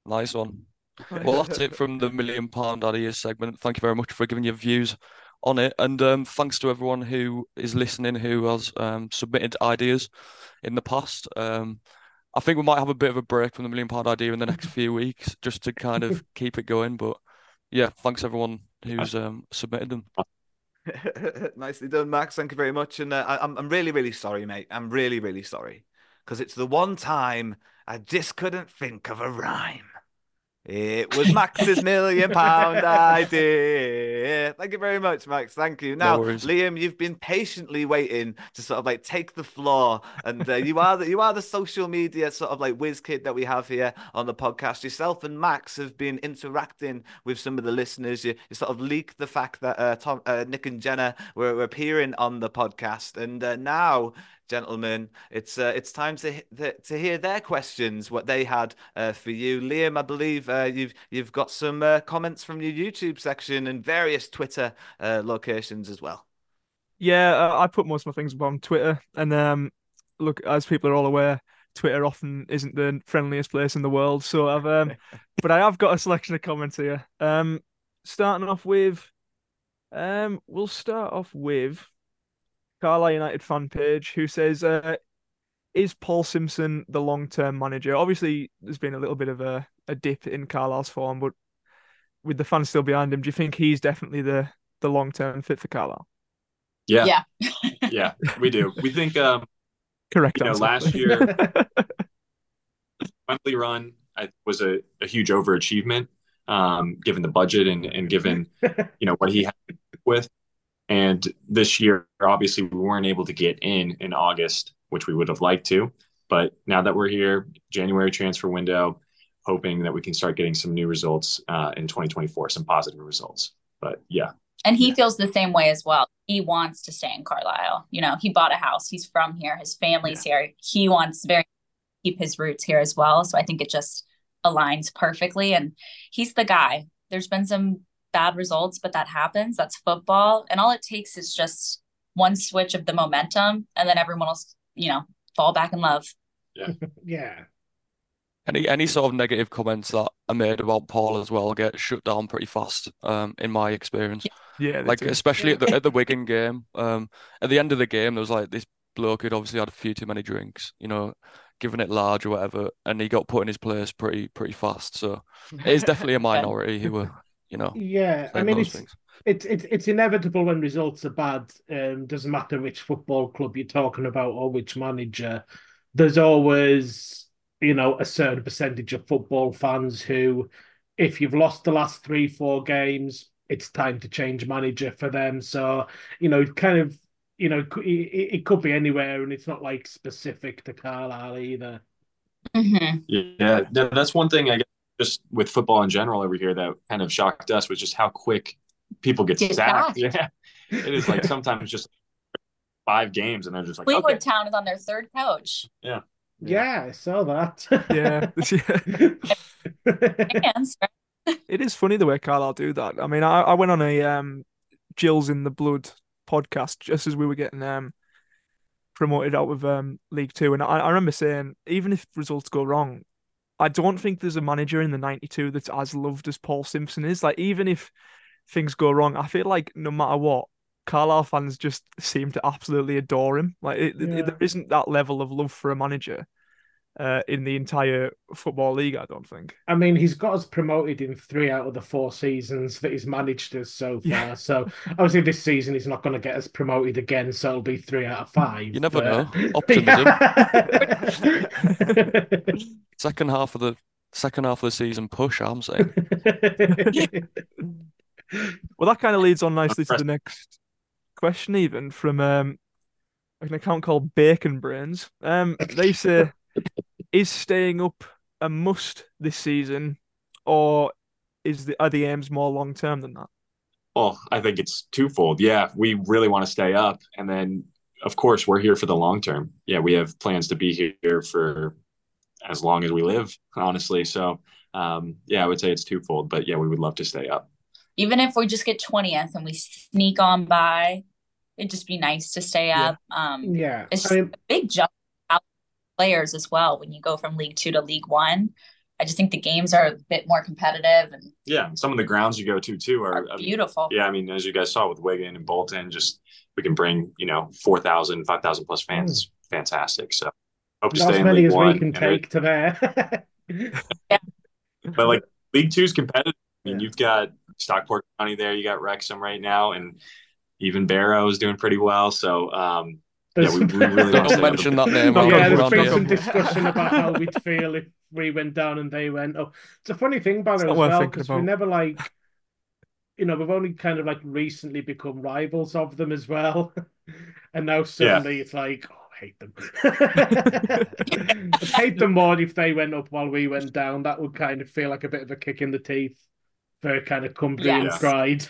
Nice one. Well, that's it from the Million Pound Ideas segment. Thank you very much for giving your views on it. And um, thanks to everyone who is listening who has um, submitted ideas in the past. Um, I think we might have a bit of a break from the Million Pound Idea in the next few weeks just to kind of keep it going. But yeah, thanks everyone who's um, submitted them. Nicely done, Max. Thank you very much. And uh, I, I'm I'm really really sorry, mate. I'm really really sorry because it's the one time I just couldn't think of a rhyme. It was Max's million pound idea. Thank you very much, Max. Thank you. Now, worries. Liam, you've been patiently waiting to sort of like take the floor, and uh, you are the you are the social media sort of like whiz kid that we have here on the podcast. Yourself and Max have been interacting with some of the listeners. You, you sort of leaked the fact that uh, Tom, uh, Nick and Jenna were, were appearing on the podcast, and uh, now gentlemen. It's uh, it's time to to hear their questions, what they had uh, for you, Liam. I believe uh, you've you've got some uh, comments from your YouTube section and various Twitter uh, locations as well. Yeah, uh, I put most of my things up on Twitter, and um, look, as people are all aware, Twitter often isn't the friendliest place in the world. So I've um, but I have got a selection of comments here. Um, starting off with, um, we'll start off with Carlisle United fan page who says, uh, "Is Paul Simpson the long-term manager?" Obviously, there's been a little bit of a, a dip in Carlisle's form, but with the fans still behind him, do you think he's definitely the the long-term fit for Carlisle? Yeah. Yeah. yeah, we do. We think um Correct you know answer. last year Wembley run I, was a, a huge overachievement um given the budget and and given you know what he had with and this year obviously we weren't able to get in in August which we would have liked to but now that we're here January transfer window hoping that we can start getting some new results uh, in 2024 some positive results but yeah And he feels the same way as well. He wants to stay in Carlisle. You know, he bought a house. He's from here. His family's here. He wants very keep his roots here as well. So I think it just aligns perfectly. And he's the guy. There's been some bad results, but that happens. That's football. And all it takes is just one switch of the momentum, and then everyone will, you know, fall back in love. Yeah. yeah. Any any sort of negative comments that are made about Paul as well get shut down pretty fast, um, in my experience. Yeah, Like do. especially at the at the Wigan game. Um, at the end of the game, there was like this bloke who'd obviously had a few too many drinks, you know, giving it large or whatever, and he got put in his place pretty pretty fast. So it is definitely a minority who were, you know, Yeah, I mean it's things. it's it's it's inevitable when results are bad. Um, doesn't matter which football club you're talking about or which manager. There's always you know a certain percentage of football fans who, if you've lost the last three four games, it's time to change manager for them. So you know, kind of you know, it, it it could be anywhere, and it's not like specific to Carlisle either. Mm-hmm. Yeah, that's one thing I guess just with football in general over here that kind of shocked us was just how quick people get Get sacked. sacked. Yeah, it is like sometimes just five games and they're just like, Fleetwood okay, Town is on their third coach. yeah, Yeah, I saw that. Yeah, it is funny the way Carlisle do that. I mean, I, I went on a um Jill's in the Blood podcast just as we were getting um promoted out of um League Two, and I, I remember saying even if results go wrong, I don't think there's a manager in the '92 that's as loved as Paul Simpson is. Like even if things go wrong, I feel like no matter what, Carlisle fans just seem to absolutely adore him. Like it, it- there isn't that level of love for a manager. Uh, in the entire football league. I don't think. I mean, he's got us promoted in three out of the four seasons that he's managed us so far. Yeah. So obviously, this season he's not going to get us promoted again. So it'll be three out of five. You never but- know. Optimism. Second half of the second half of the season push. I'm saying. Well, that kind of leads on nicely to the next question, even from um, an account called Bacon Brains. Um, they say, is staying up a must this season, or is the are the aims more long term than that? Well, I think it's twofold. Yeah, we really want to stay up. And then, of course, we're here for the long term. Yeah, we have plans to be here for as long as we live, honestly. So, um, yeah, I would say it's twofold. But yeah, we would love to stay up. Even if we just get 20th and we sneak on by, it'd just be nice to stay Yeah. up. Um, Yeah, it's I mean- a big jump out players as well when you go from League Two to League One. I just think the games are a bit more competitive and Yeah, some of the grounds you go to too are, I mean, beautiful. yeah, I mean, as you guys saw with Wigan and Bolton, just we can bring you know 4,000, 5,000 plus fans. Fantastic. So hope to Not stay as in many League as One. we can and it- take to there. but like League Two is competitive. I mean, you've got Stockport County there, you got Wrexham right now, and even Barrow is doing pretty well. So um, yeah, we, we really Don't want to mention that name. Oh, I'll yeah, go there's around been some discussion about how we'd feel if we went down and they went up. It's a funny thing about It's it not as well because we about. never like, you know, we've only kind of like recently become rivals of them as well, and now suddenly it's like, oh, I hate them. I'd hate them more if they went up while we went down. That would kind of feel like a bit of a kick in the teeth for kind of company Yes. pride.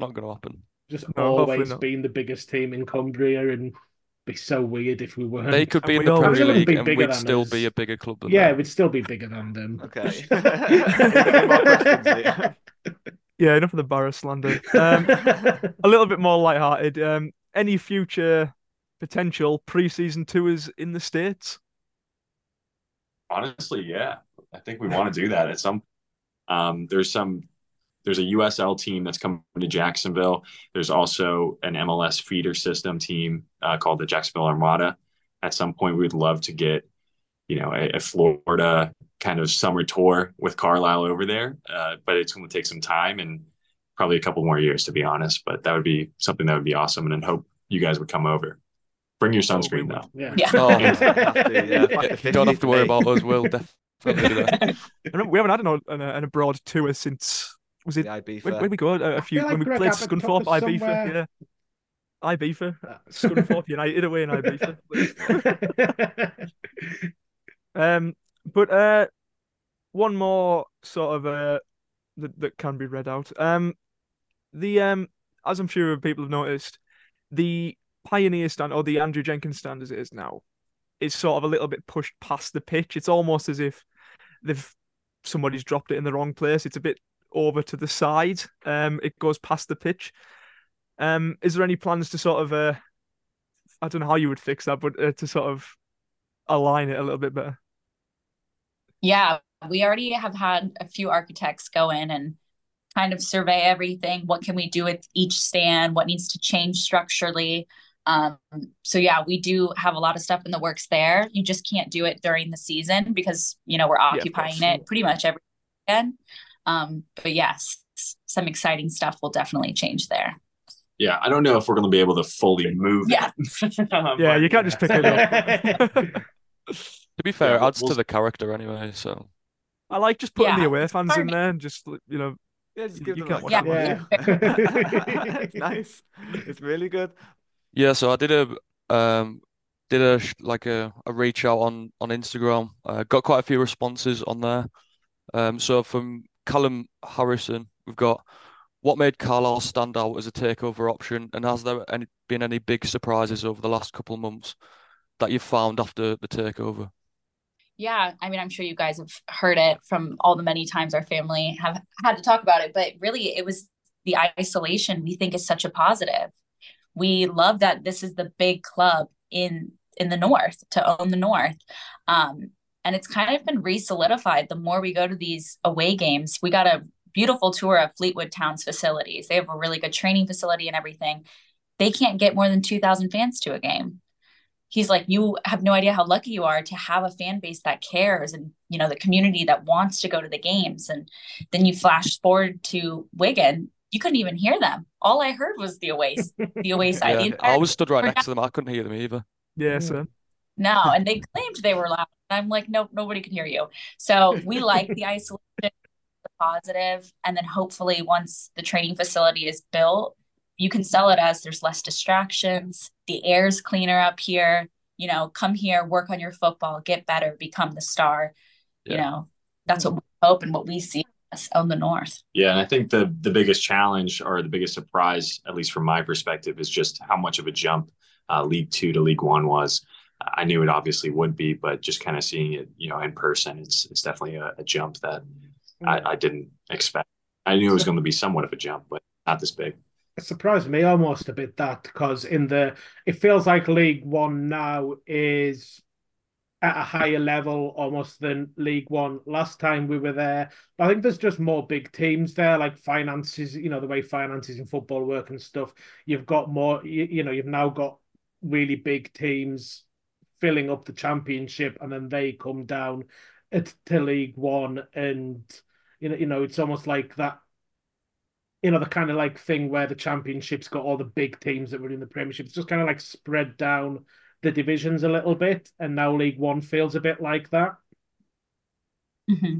Not going to happen. Just No, always not. being the biggest team in Cumbria and be so weird if we weren't. They could be in we the all- Premier They League and we'd still us. be a bigger club than Yeah, them. we'd still be bigger than them. Okay. Any more questions, Liam? Yeah, enough of the Barrow slander. Um, a little bit more lighthearted. Um, any future potential pre-season tours in the states? Honestly, yeah, I think we want to do that at some. Um, there's some. There's a USL team that's coming to Jacksonville. There's also an MLS feeder system team uh, called the Jacksonville Armada. At some point, we would love to get, you know, a, a Florida kind of summer tour with Carlisle over there. Uh, but it's going to take some time and probably a couple more years, to be honest. But that would be something that would be awesome, and I hope you guys would come over. Bring your sunscreen though. Yeah. Yeah. Oh, Have to, yeah, fuck you don't have to worry about us. We'll definitely do that. I remember we haven't had an, an, an abroad tour since was it The Ibiza. when, when we go a, a few feel when we Greg played Abbott Scunthorpe, Ibiza, somewhere. yeah, Ibiza, uh, Scunthorpe United away in Ibiza. Um, but uh, one more sort of uh that, that can be read out. Um, the um, as I'm sure people have noticed, the Pioneer stand or the Andrew Jenkins stand as it is now is sort of a little bit pushed past the pitch. It's almost as if they've somebody's dropped it in the wrong place. It's a bit over to the side. Um, it goes past the pitch. Um, is there any plans to sort of uh, I don't know how you would fix that, but uh, to sort of align it a little bit better? Yeah, we already have had a few architects go in and kind of survey everything. What can we do with each stand? What needs to change structurally? Um, so yeah, we do have a lot of stuff in the works there. You just can't do it during the season because you know we're occupying course. it pretty much every weekend. Um, but yes, some exciting stuff will definitely change there. Yeah, I don't know if we're going to be able to fully move. Yeah. it. Yeah, you can't just pick it up. To be fair, Yeah, it we'll- adds to the character anyway. So I like just putting the Yeah, away it's fans in there and just you know Yeah, just give you them can't that watch. Yeah. it's nice. It's really good. yeah, so I did a um did a like a, a reach out on on Instagram. Uh, got quite a few responses on there. Um, so from Callum Harrison, we've got what made Carlisle stand out as a takeover option, and has there any, been any big surprises over the last couple of months that you've found after the takeover? Yeah, I mean, I'm sure you guys have heard it from all the many times our family have had to talk about it, but really it was the isolation we think is such a positive. We love that this is the big club in in the north to own the north. Um, and it's kind of been re-solidified the more we go to these away games. We got a beautiful tour of Fleetwood Town's facilities. They have a really good training facility and everything. They can't get more than 2,000 fans to a game. he's like, you have no idea how lucky you are to have a fan base that cares and, you know, the community that wants to go to the games. And then you flash forward to Wigan, you couldn't even hear them. All I heard was the away, the away side. Yeah, I was stood right next to them. I couldn't hear them either. Yeah, hmm. so no, and they claimed they were loud. I'm like, nope, nobody can hear you. So we like the isolation, the positive, and then hopefully once the training facility is built, you can sell it as there's less distractions, the air's cleaner up here. You know, come here, work on your football, get better, become the star. You know, that's what we hope and what we see on the north. Yeah, and I think the the biggest challenge or the biggest surprise, at least from my perspective, is just how much of a jump uh, League Two to League One was. I knew it obviously would be, but just kind of seeing it, you know, in person, it's it's definitely a, a jump that I, mm. I didn't expect. I knew it was going to be somewhat of a jump, but not this big. It surprised me almost a bit that because in the it feels like League One now is at a higher level almost than League One. Last time we were there, I think there's just more big teams there, like finances, you know, the way finances in football work and stuff. You've got more, you, you know, you've now got really big teams filling up the championship, and then they come down to League One, and you know, you know, it's almost like that. You know, the kind of like thing where the championship's got all the big teams that were in the Premiership. It's just kind of like spread down the divisions a little bit, and now League One feels a bit like that. Mm-hmm.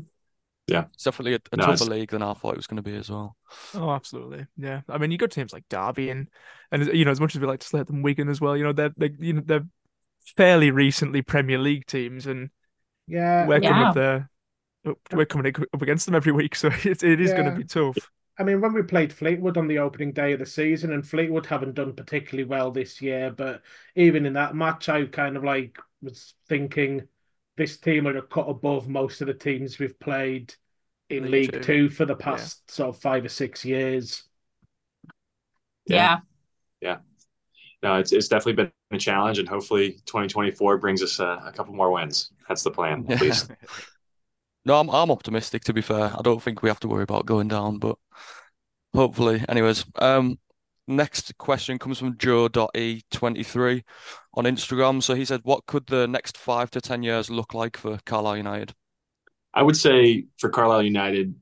Yeah, it's definitely a, a No, tougher league than I thought it was going to be as well. Oh, absolutely. Yeah. I mean, you got teams like Derby and and you know, as much as we like to slate them Wigan as well, you know, they're they you know they're fairly recently Premier League teams, and Yeah, we're coming yeah. up there. We're coming up against them every week, so it, it is going to be tough. I mean, when we played Fleetwood on the opening day of the season, and Fleetwood haven't done particularly well this year, but even in that match, I kind of like was thinking this team are a cut above most of the teams we've played in League League Two. Two for the past sort of five or six years. Yeah. Yeah. No, it's it's definitely been a challenge, and hopefully 2024 brings us a, a couple more wins. That's the plan, at least. No, I'm I'm optimistic to be fair. I don't think we have to worry about going down, but hopefully. Anyways, um, next question comes from Joe.e23 on Instagram. So he said, What could the next five to ten years look like for Carlisle United? I would say for Carlisle United,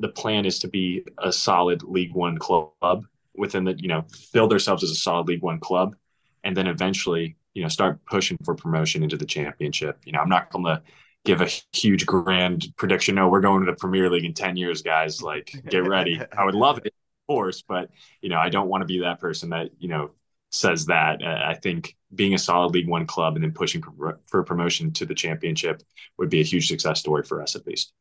the plan is to be a solid League One club within the, you know, build ourselves as a solid League One club, and then eventually, you know, start pushing for promotion into the championship. You know, I'm not going to give a huge grand prediction. No, we're going to the Premier League in 10 years, guys. Like, get ready. I would love it, of course, but, you know, I don't want to be that person that, you know, says that. Uh, I think being a solid League One club and then pushing for, for promotion to the championship would be a huge success story for us, at least.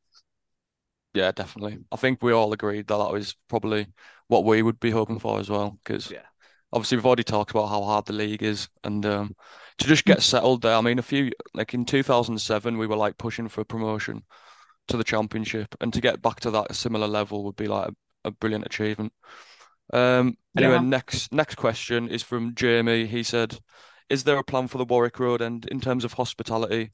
Yeah, definitely. I think we all agreed that that was probably what we would be hoping for as well. Because obviously we've already talked about how hard the league is, and um, to just get settled there. I mean, a few like in 2007, we were like pushing for promotion to the championship, and to get back to that similar level would be like a, a brilliant achievement. Um, anyway, Yeah. next next question is from Jamie. He said, "Is there a plan for the Warwick Road and in terms of hospitality?"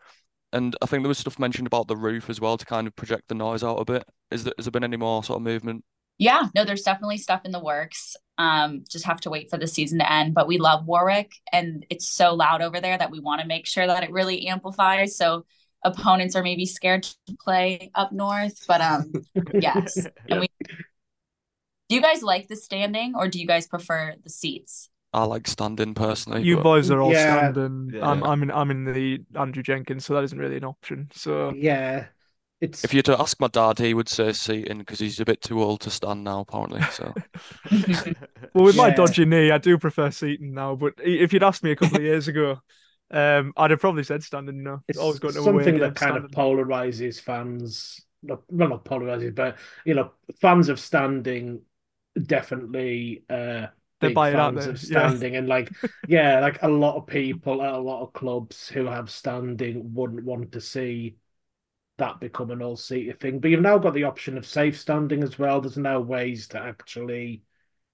And I think there was stuff mentioned about the roof as well to kind of project the noise out a bit. Is there has there been any more sort of movement? Yeah, no, there's definitely stuff in the works. Um, just have to wait for the season to end. But we love Warwick, and it's so loud over there that we want to make sure that it really amplifies. So opponents are maybe scared to play up north. But um, yes. And we do you guys like the standing or do you guys prefer the seats? I like standing personally. You but- boys are all Yeah. standing. I'm I'm in I'm in the Andrew Jenkins, so that isn't really an option. So Yeah, it's If you were to ask my dad, he would say seating because he's a bit too old to stand now, apparently. So Well, with my dodgy knee, I do prefer seating now. But if you'd asked me a couple of years ago, um, I'd have probably said standing. No, it's always going to away something that kind standing. of polarizes fans. Not, well, not polarizes, but you know, fans of standing definitely uh They're big buying out fans there, of yeah. standing and like yeah like a lot of people at a lot of clubs who have standing wouldn't want to see that become an all seater thing but you've now got the option of safe standing as well there's now ways to actually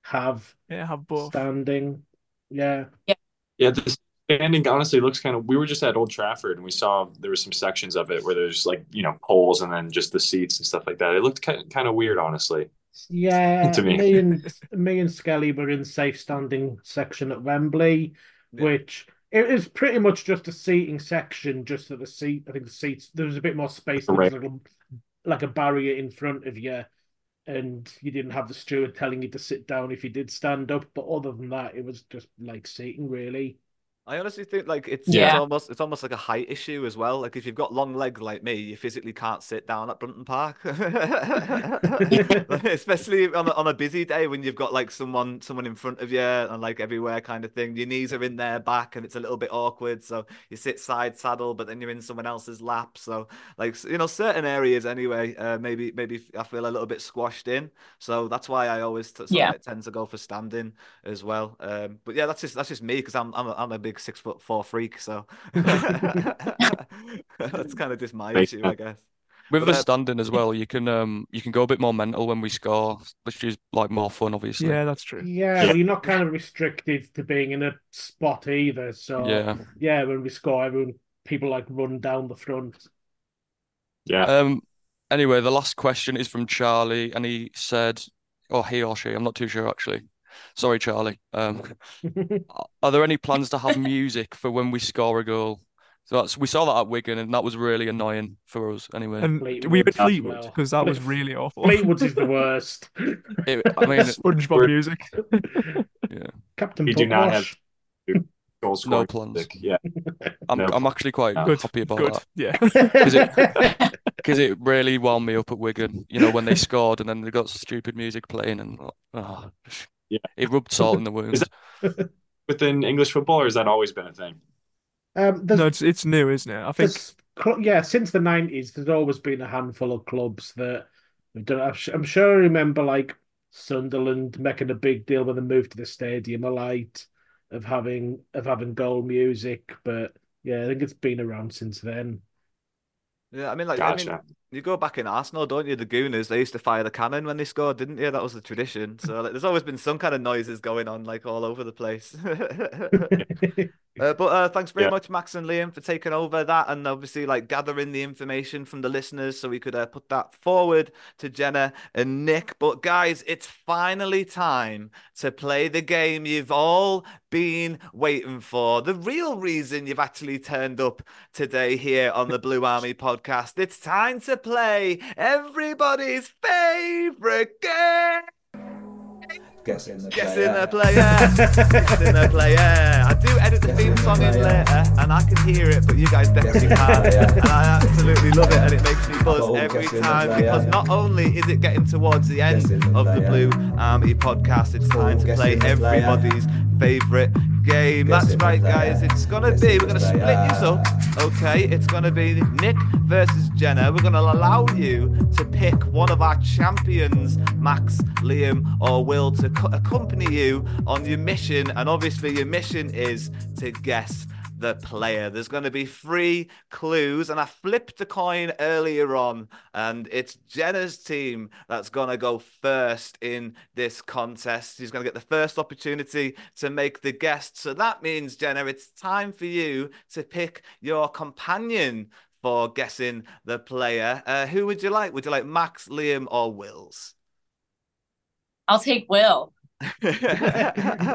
have Yeah, have both. standing yeah Yeah, yeah. the standing honestly looks kind of. We were just at Old Trafford and we saw there were some sections of it where there's like you know poles and then just the seats and stuff like that. It looked kind kind of weird, honestly. Yeah, To me. me and me and Skelly were in safe standing section at Wembley, which It was pretty much just a seating section, just that the seat. I think the seats there was a bit more space. Was like a, like a barrier in front of you, and you didn't have the steward telling you to sit down if you did stand up. But other than that, it was just like seating, really. I honestly think like it's, Yeah. it's almost it's almost like a height issue as well. Like if you've got long legs like me, you physically can't sit down at Brunton Park, especially on a, on a busy day when you've got like someone someone in front of you and like everywhere kind of thing. Your knees are in their back and it's a little bit awkward. So you sit side saddle, but then you're in someone else's lap. So like you know certain areas anyway, uh, maybe maybe I feel a little bit squashed in. So that's why I always t- Yeah. tend to go for standing as well. Um, but yeah, that's just that's just me because I'm I'm a, I'm a big six foot four freak. So that's kind of just my Makes issue, I guess. With But, the uh, standing as well, you can um you can go a bit more mental when we score, which is like more fun, obviously. Yeah, that's true. Yeah, well, you're not kind of restricted to being in a spot either. So Yeah. yeah, when we score, everyone people like run down the front. Yeah. Um. Anyway, the last question is from Charlie, and he said, or he or she, I'm not too sure actually. Sorry, Charlie. Um, are there any plans to have music for when we score a goal? So that's we saw that at Wigan, and that was really annoying for us. Anyway, And Fleetwood we had as Fleetwood well. because that was really awful. Fleetwood's is the worst. It- I mean, SpongeBob music. yeah, Captain We do not have Pugwash. goal no plans. music. Yeah. I'm No. I'm actually quite Good, happy about Good. that Yeah. because it because it really wound me up at Wigan. You know, when they scored and then they got stupid music playing, and oh, Yeah. it rubbed salt in the wound. Is Within English football, or has that always been a thing? Um, No, it's it's new, isn't it? I think there's yeah, since the nineties, there's always been a handful of clubs that have done. I'm sure I remember like Sunderland making a big deal when they moved to the Stadium of Light of having of having goal music, but yeah, I think it's been around since then. Yeah, I mean, like, I mean, Gotcha. You go back in Arsenal, don't you? The Gooners, they used to fire the cannon when they scored, didn't you? That was the tradition. So, like, there's always been some kind of noises going on, like, all over the place. Uh, but uh, thanks very Yeah. much, Max and Liam, for taking over that and obviously like gathering the information from the listeners so we could uh, put that forward to Jenna and Nick. But guys, it's finally time to play the game you've all been waiting for. The real reason you've actually turned up today here on the Blue Army podcast. It's time to play everybody's favorite game. Guess in the Guess player. in the player. Guess in the player. I do edit the theme song in later, and I can hear it, but you guys definitely Guess in can't. And I absolutely love it, and it makes me buzz Oh, every guess time because not only is it getting towards the end the of the. Blue Army podcast, it's oh, time to guess play in player. everybody's favorite game. That's right, guys. It's gonna be. We're gonna split this up. Okay, it's gonna be Nick versus Jenna. We're gonna allow you to pick one of our champions, Max, Liam, or Will, to co- accompany you on your mission. And obviously, your mission is to guess the player. There's going to be three clues, and I flipped a coin earlier on, and it's Jenna's team that's going to go first in this contest. She's going to get the first opportunity to make the guess. So that means, Jenna, it's time for you to pick your companion for guessing the player. Uh, who would you like? Would you like Max, Liam, or Wills? I'll take Will.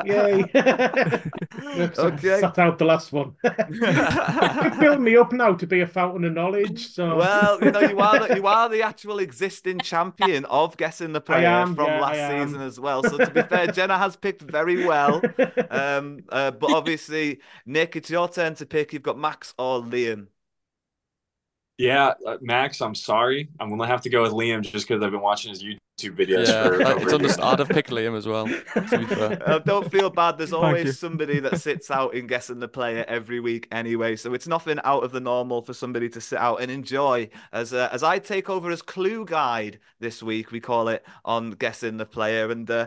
Yay! Okay. Sat out the last one. you built me up now to be a fountain of knowledge. So Well, you know, you are the, you are the actual existing champion of guessing the player am, from yeah, last season as well. So to be fair, Jenna has picked very well. Um, uh, but obviously, Nick, it's your turn to pick. You've got Max or Liam. Yeah, uh, Max, I'm sorry. I'm gonna have to go with Liam just because I've been watching his YouTube videos Yeah, for uh, it's a underst- year. I'd have picked Liam as well. To be fair. Uh, don't feel bad. There's always somebody that sits out in guessing the player every week anyway. So it's nothing out of the normal for somebody to sit out and enjoy. As uh, as I take over as clue guide this week, we call it on guessing the player. And uh,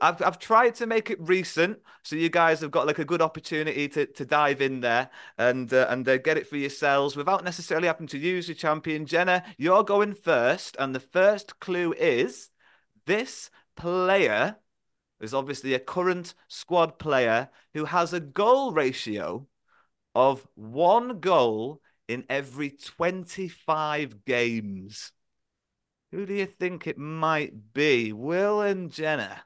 I've I've tried to make it recent, so you guys have got like a good opportunity to, to dive in there and uh, and uh, get it for yourselves without necessarily having to use your champion. Jenna, you're going first, and the first clue is this player is obviously a current squad player who has a goal ratio of one goal in every 25 games. Who do you think it might be? Will and Jenna?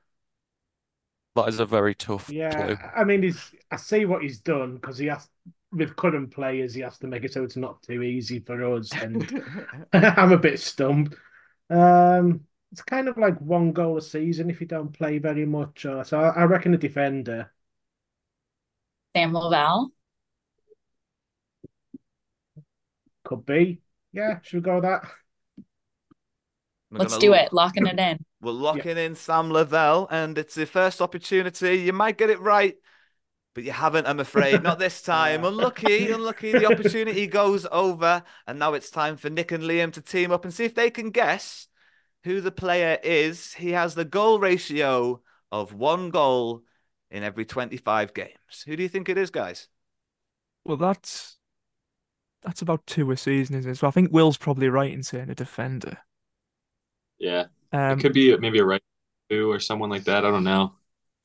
That is a very tough Yeah, clue. I mean, he's. I see what he's done because he has with current players, he has to make it so it's not too easy for us, and I'm a bit stumped. Um, it's kind of like one goal a season if you don't play very much. Or, so I, I reckon a defender. Sam Lavelle. Could be. Yeah, should we go with that? We're Let's do l- it. Locking it in. We're locking in Sam Lavelle, and it's the first opportunity. You might get it right, but you haven't, I'm afraid. Not this time. Unlucky, unlucky. The opportunity goes over, and now it's time for Nick and Liam to team up and see if they can guess who the player is. He has the goal ratio of one goal in every 25 games. Who do you think it is, guys? Well, that's that's about two a season, isn't it? So I think Will's probably right in saying a defender. Yeah. Um, it could be maybe a right two or someone like that. I don't know.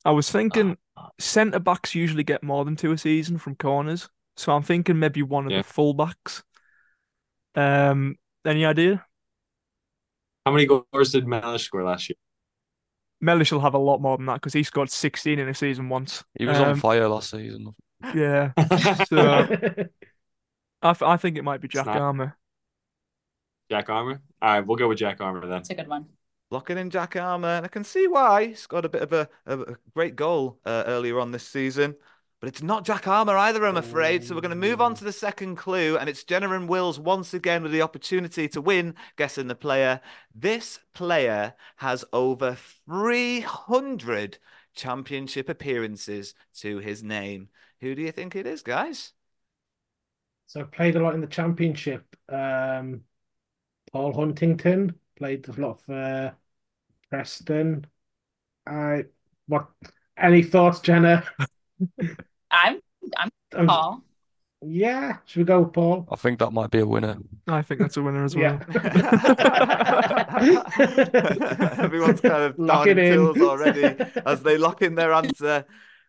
I was thinking centre backs usually get more than two a season from corners, so I'm thinking maybe one of Yeah. the full backs. Um, any idea? How many goals did Mellish score last year? Mellish will have a lot more than that because he scored 16 in a season once. He was on Um, fire last season. Yeah. so I, th- I think it might be Jack not- Armer. Jack Armer? All right, we'll go with Jack Armer then. That's a good one. Locking in Jack Armer, and I can see why. He scored a bit of a, a a great goal uh, earlier on this season. But it's not Jack Armer either, I'm afraid. So we're going to move on to the second clue, and it's Jenna and Wills once again with the opportunity to win guessing the player. This player has over 300 championship appearances to his name. Who do you think it is, guys? So I played a lot in the championship. Um, Paul Huntington played a lot for uh, Preston. I what? Any thoughts, Jenna? I'm I'm Um, Paul. Yeah, should we go with Paul? I think that might be a winner. I think that's a winner as well. Everyone's kind of Lock down in in. tools already as they lock in their answer.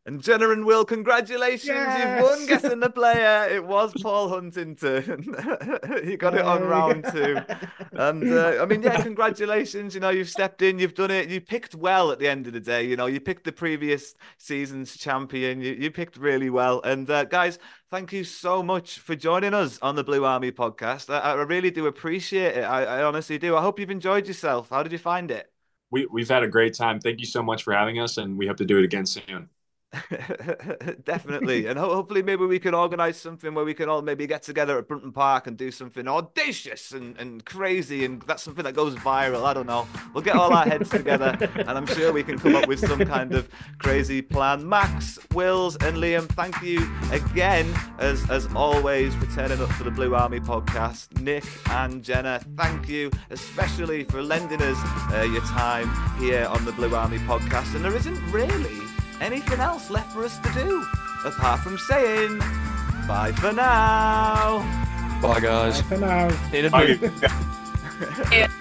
And Jenna and Will, congratulations! You've won Yes. guessing the player. It was Paul Huntington. you got it on round two. And uh, I mean, yeah, congratulations. You know, you've stepped in, you've done it. You picked well at the end of the day. You know, you picked the previous season's champion. You, you picked really well. And uh, guys, thank you so much for joining us on the Blue Army podcast. I, I really do appreciate it. I, I honestly do. I hope you've enjoyed yourself. How did you find it? We we've had a great time. Thank you so much for having us, and we hope to do it again soon. Definitely. And hopefully, maybe we can organize something where we can all maybe get together at Brunton Park and do something audacious and, and crazy. And that's something that goes viral. I don't know. We'll get all our heads together and I'm sure we can come up with some kind of crazy plan. Max, Wills, and Liam, thank you again, as, as always, for turning up for the Blue Army podcast. Nick and Jenna, thank you, especially for lending us uh, your time here on the Blue Army podcast. And there isn't really anything else left for us to do apart from saying bye for now. Bye, guys. Bye For now. In a Bye.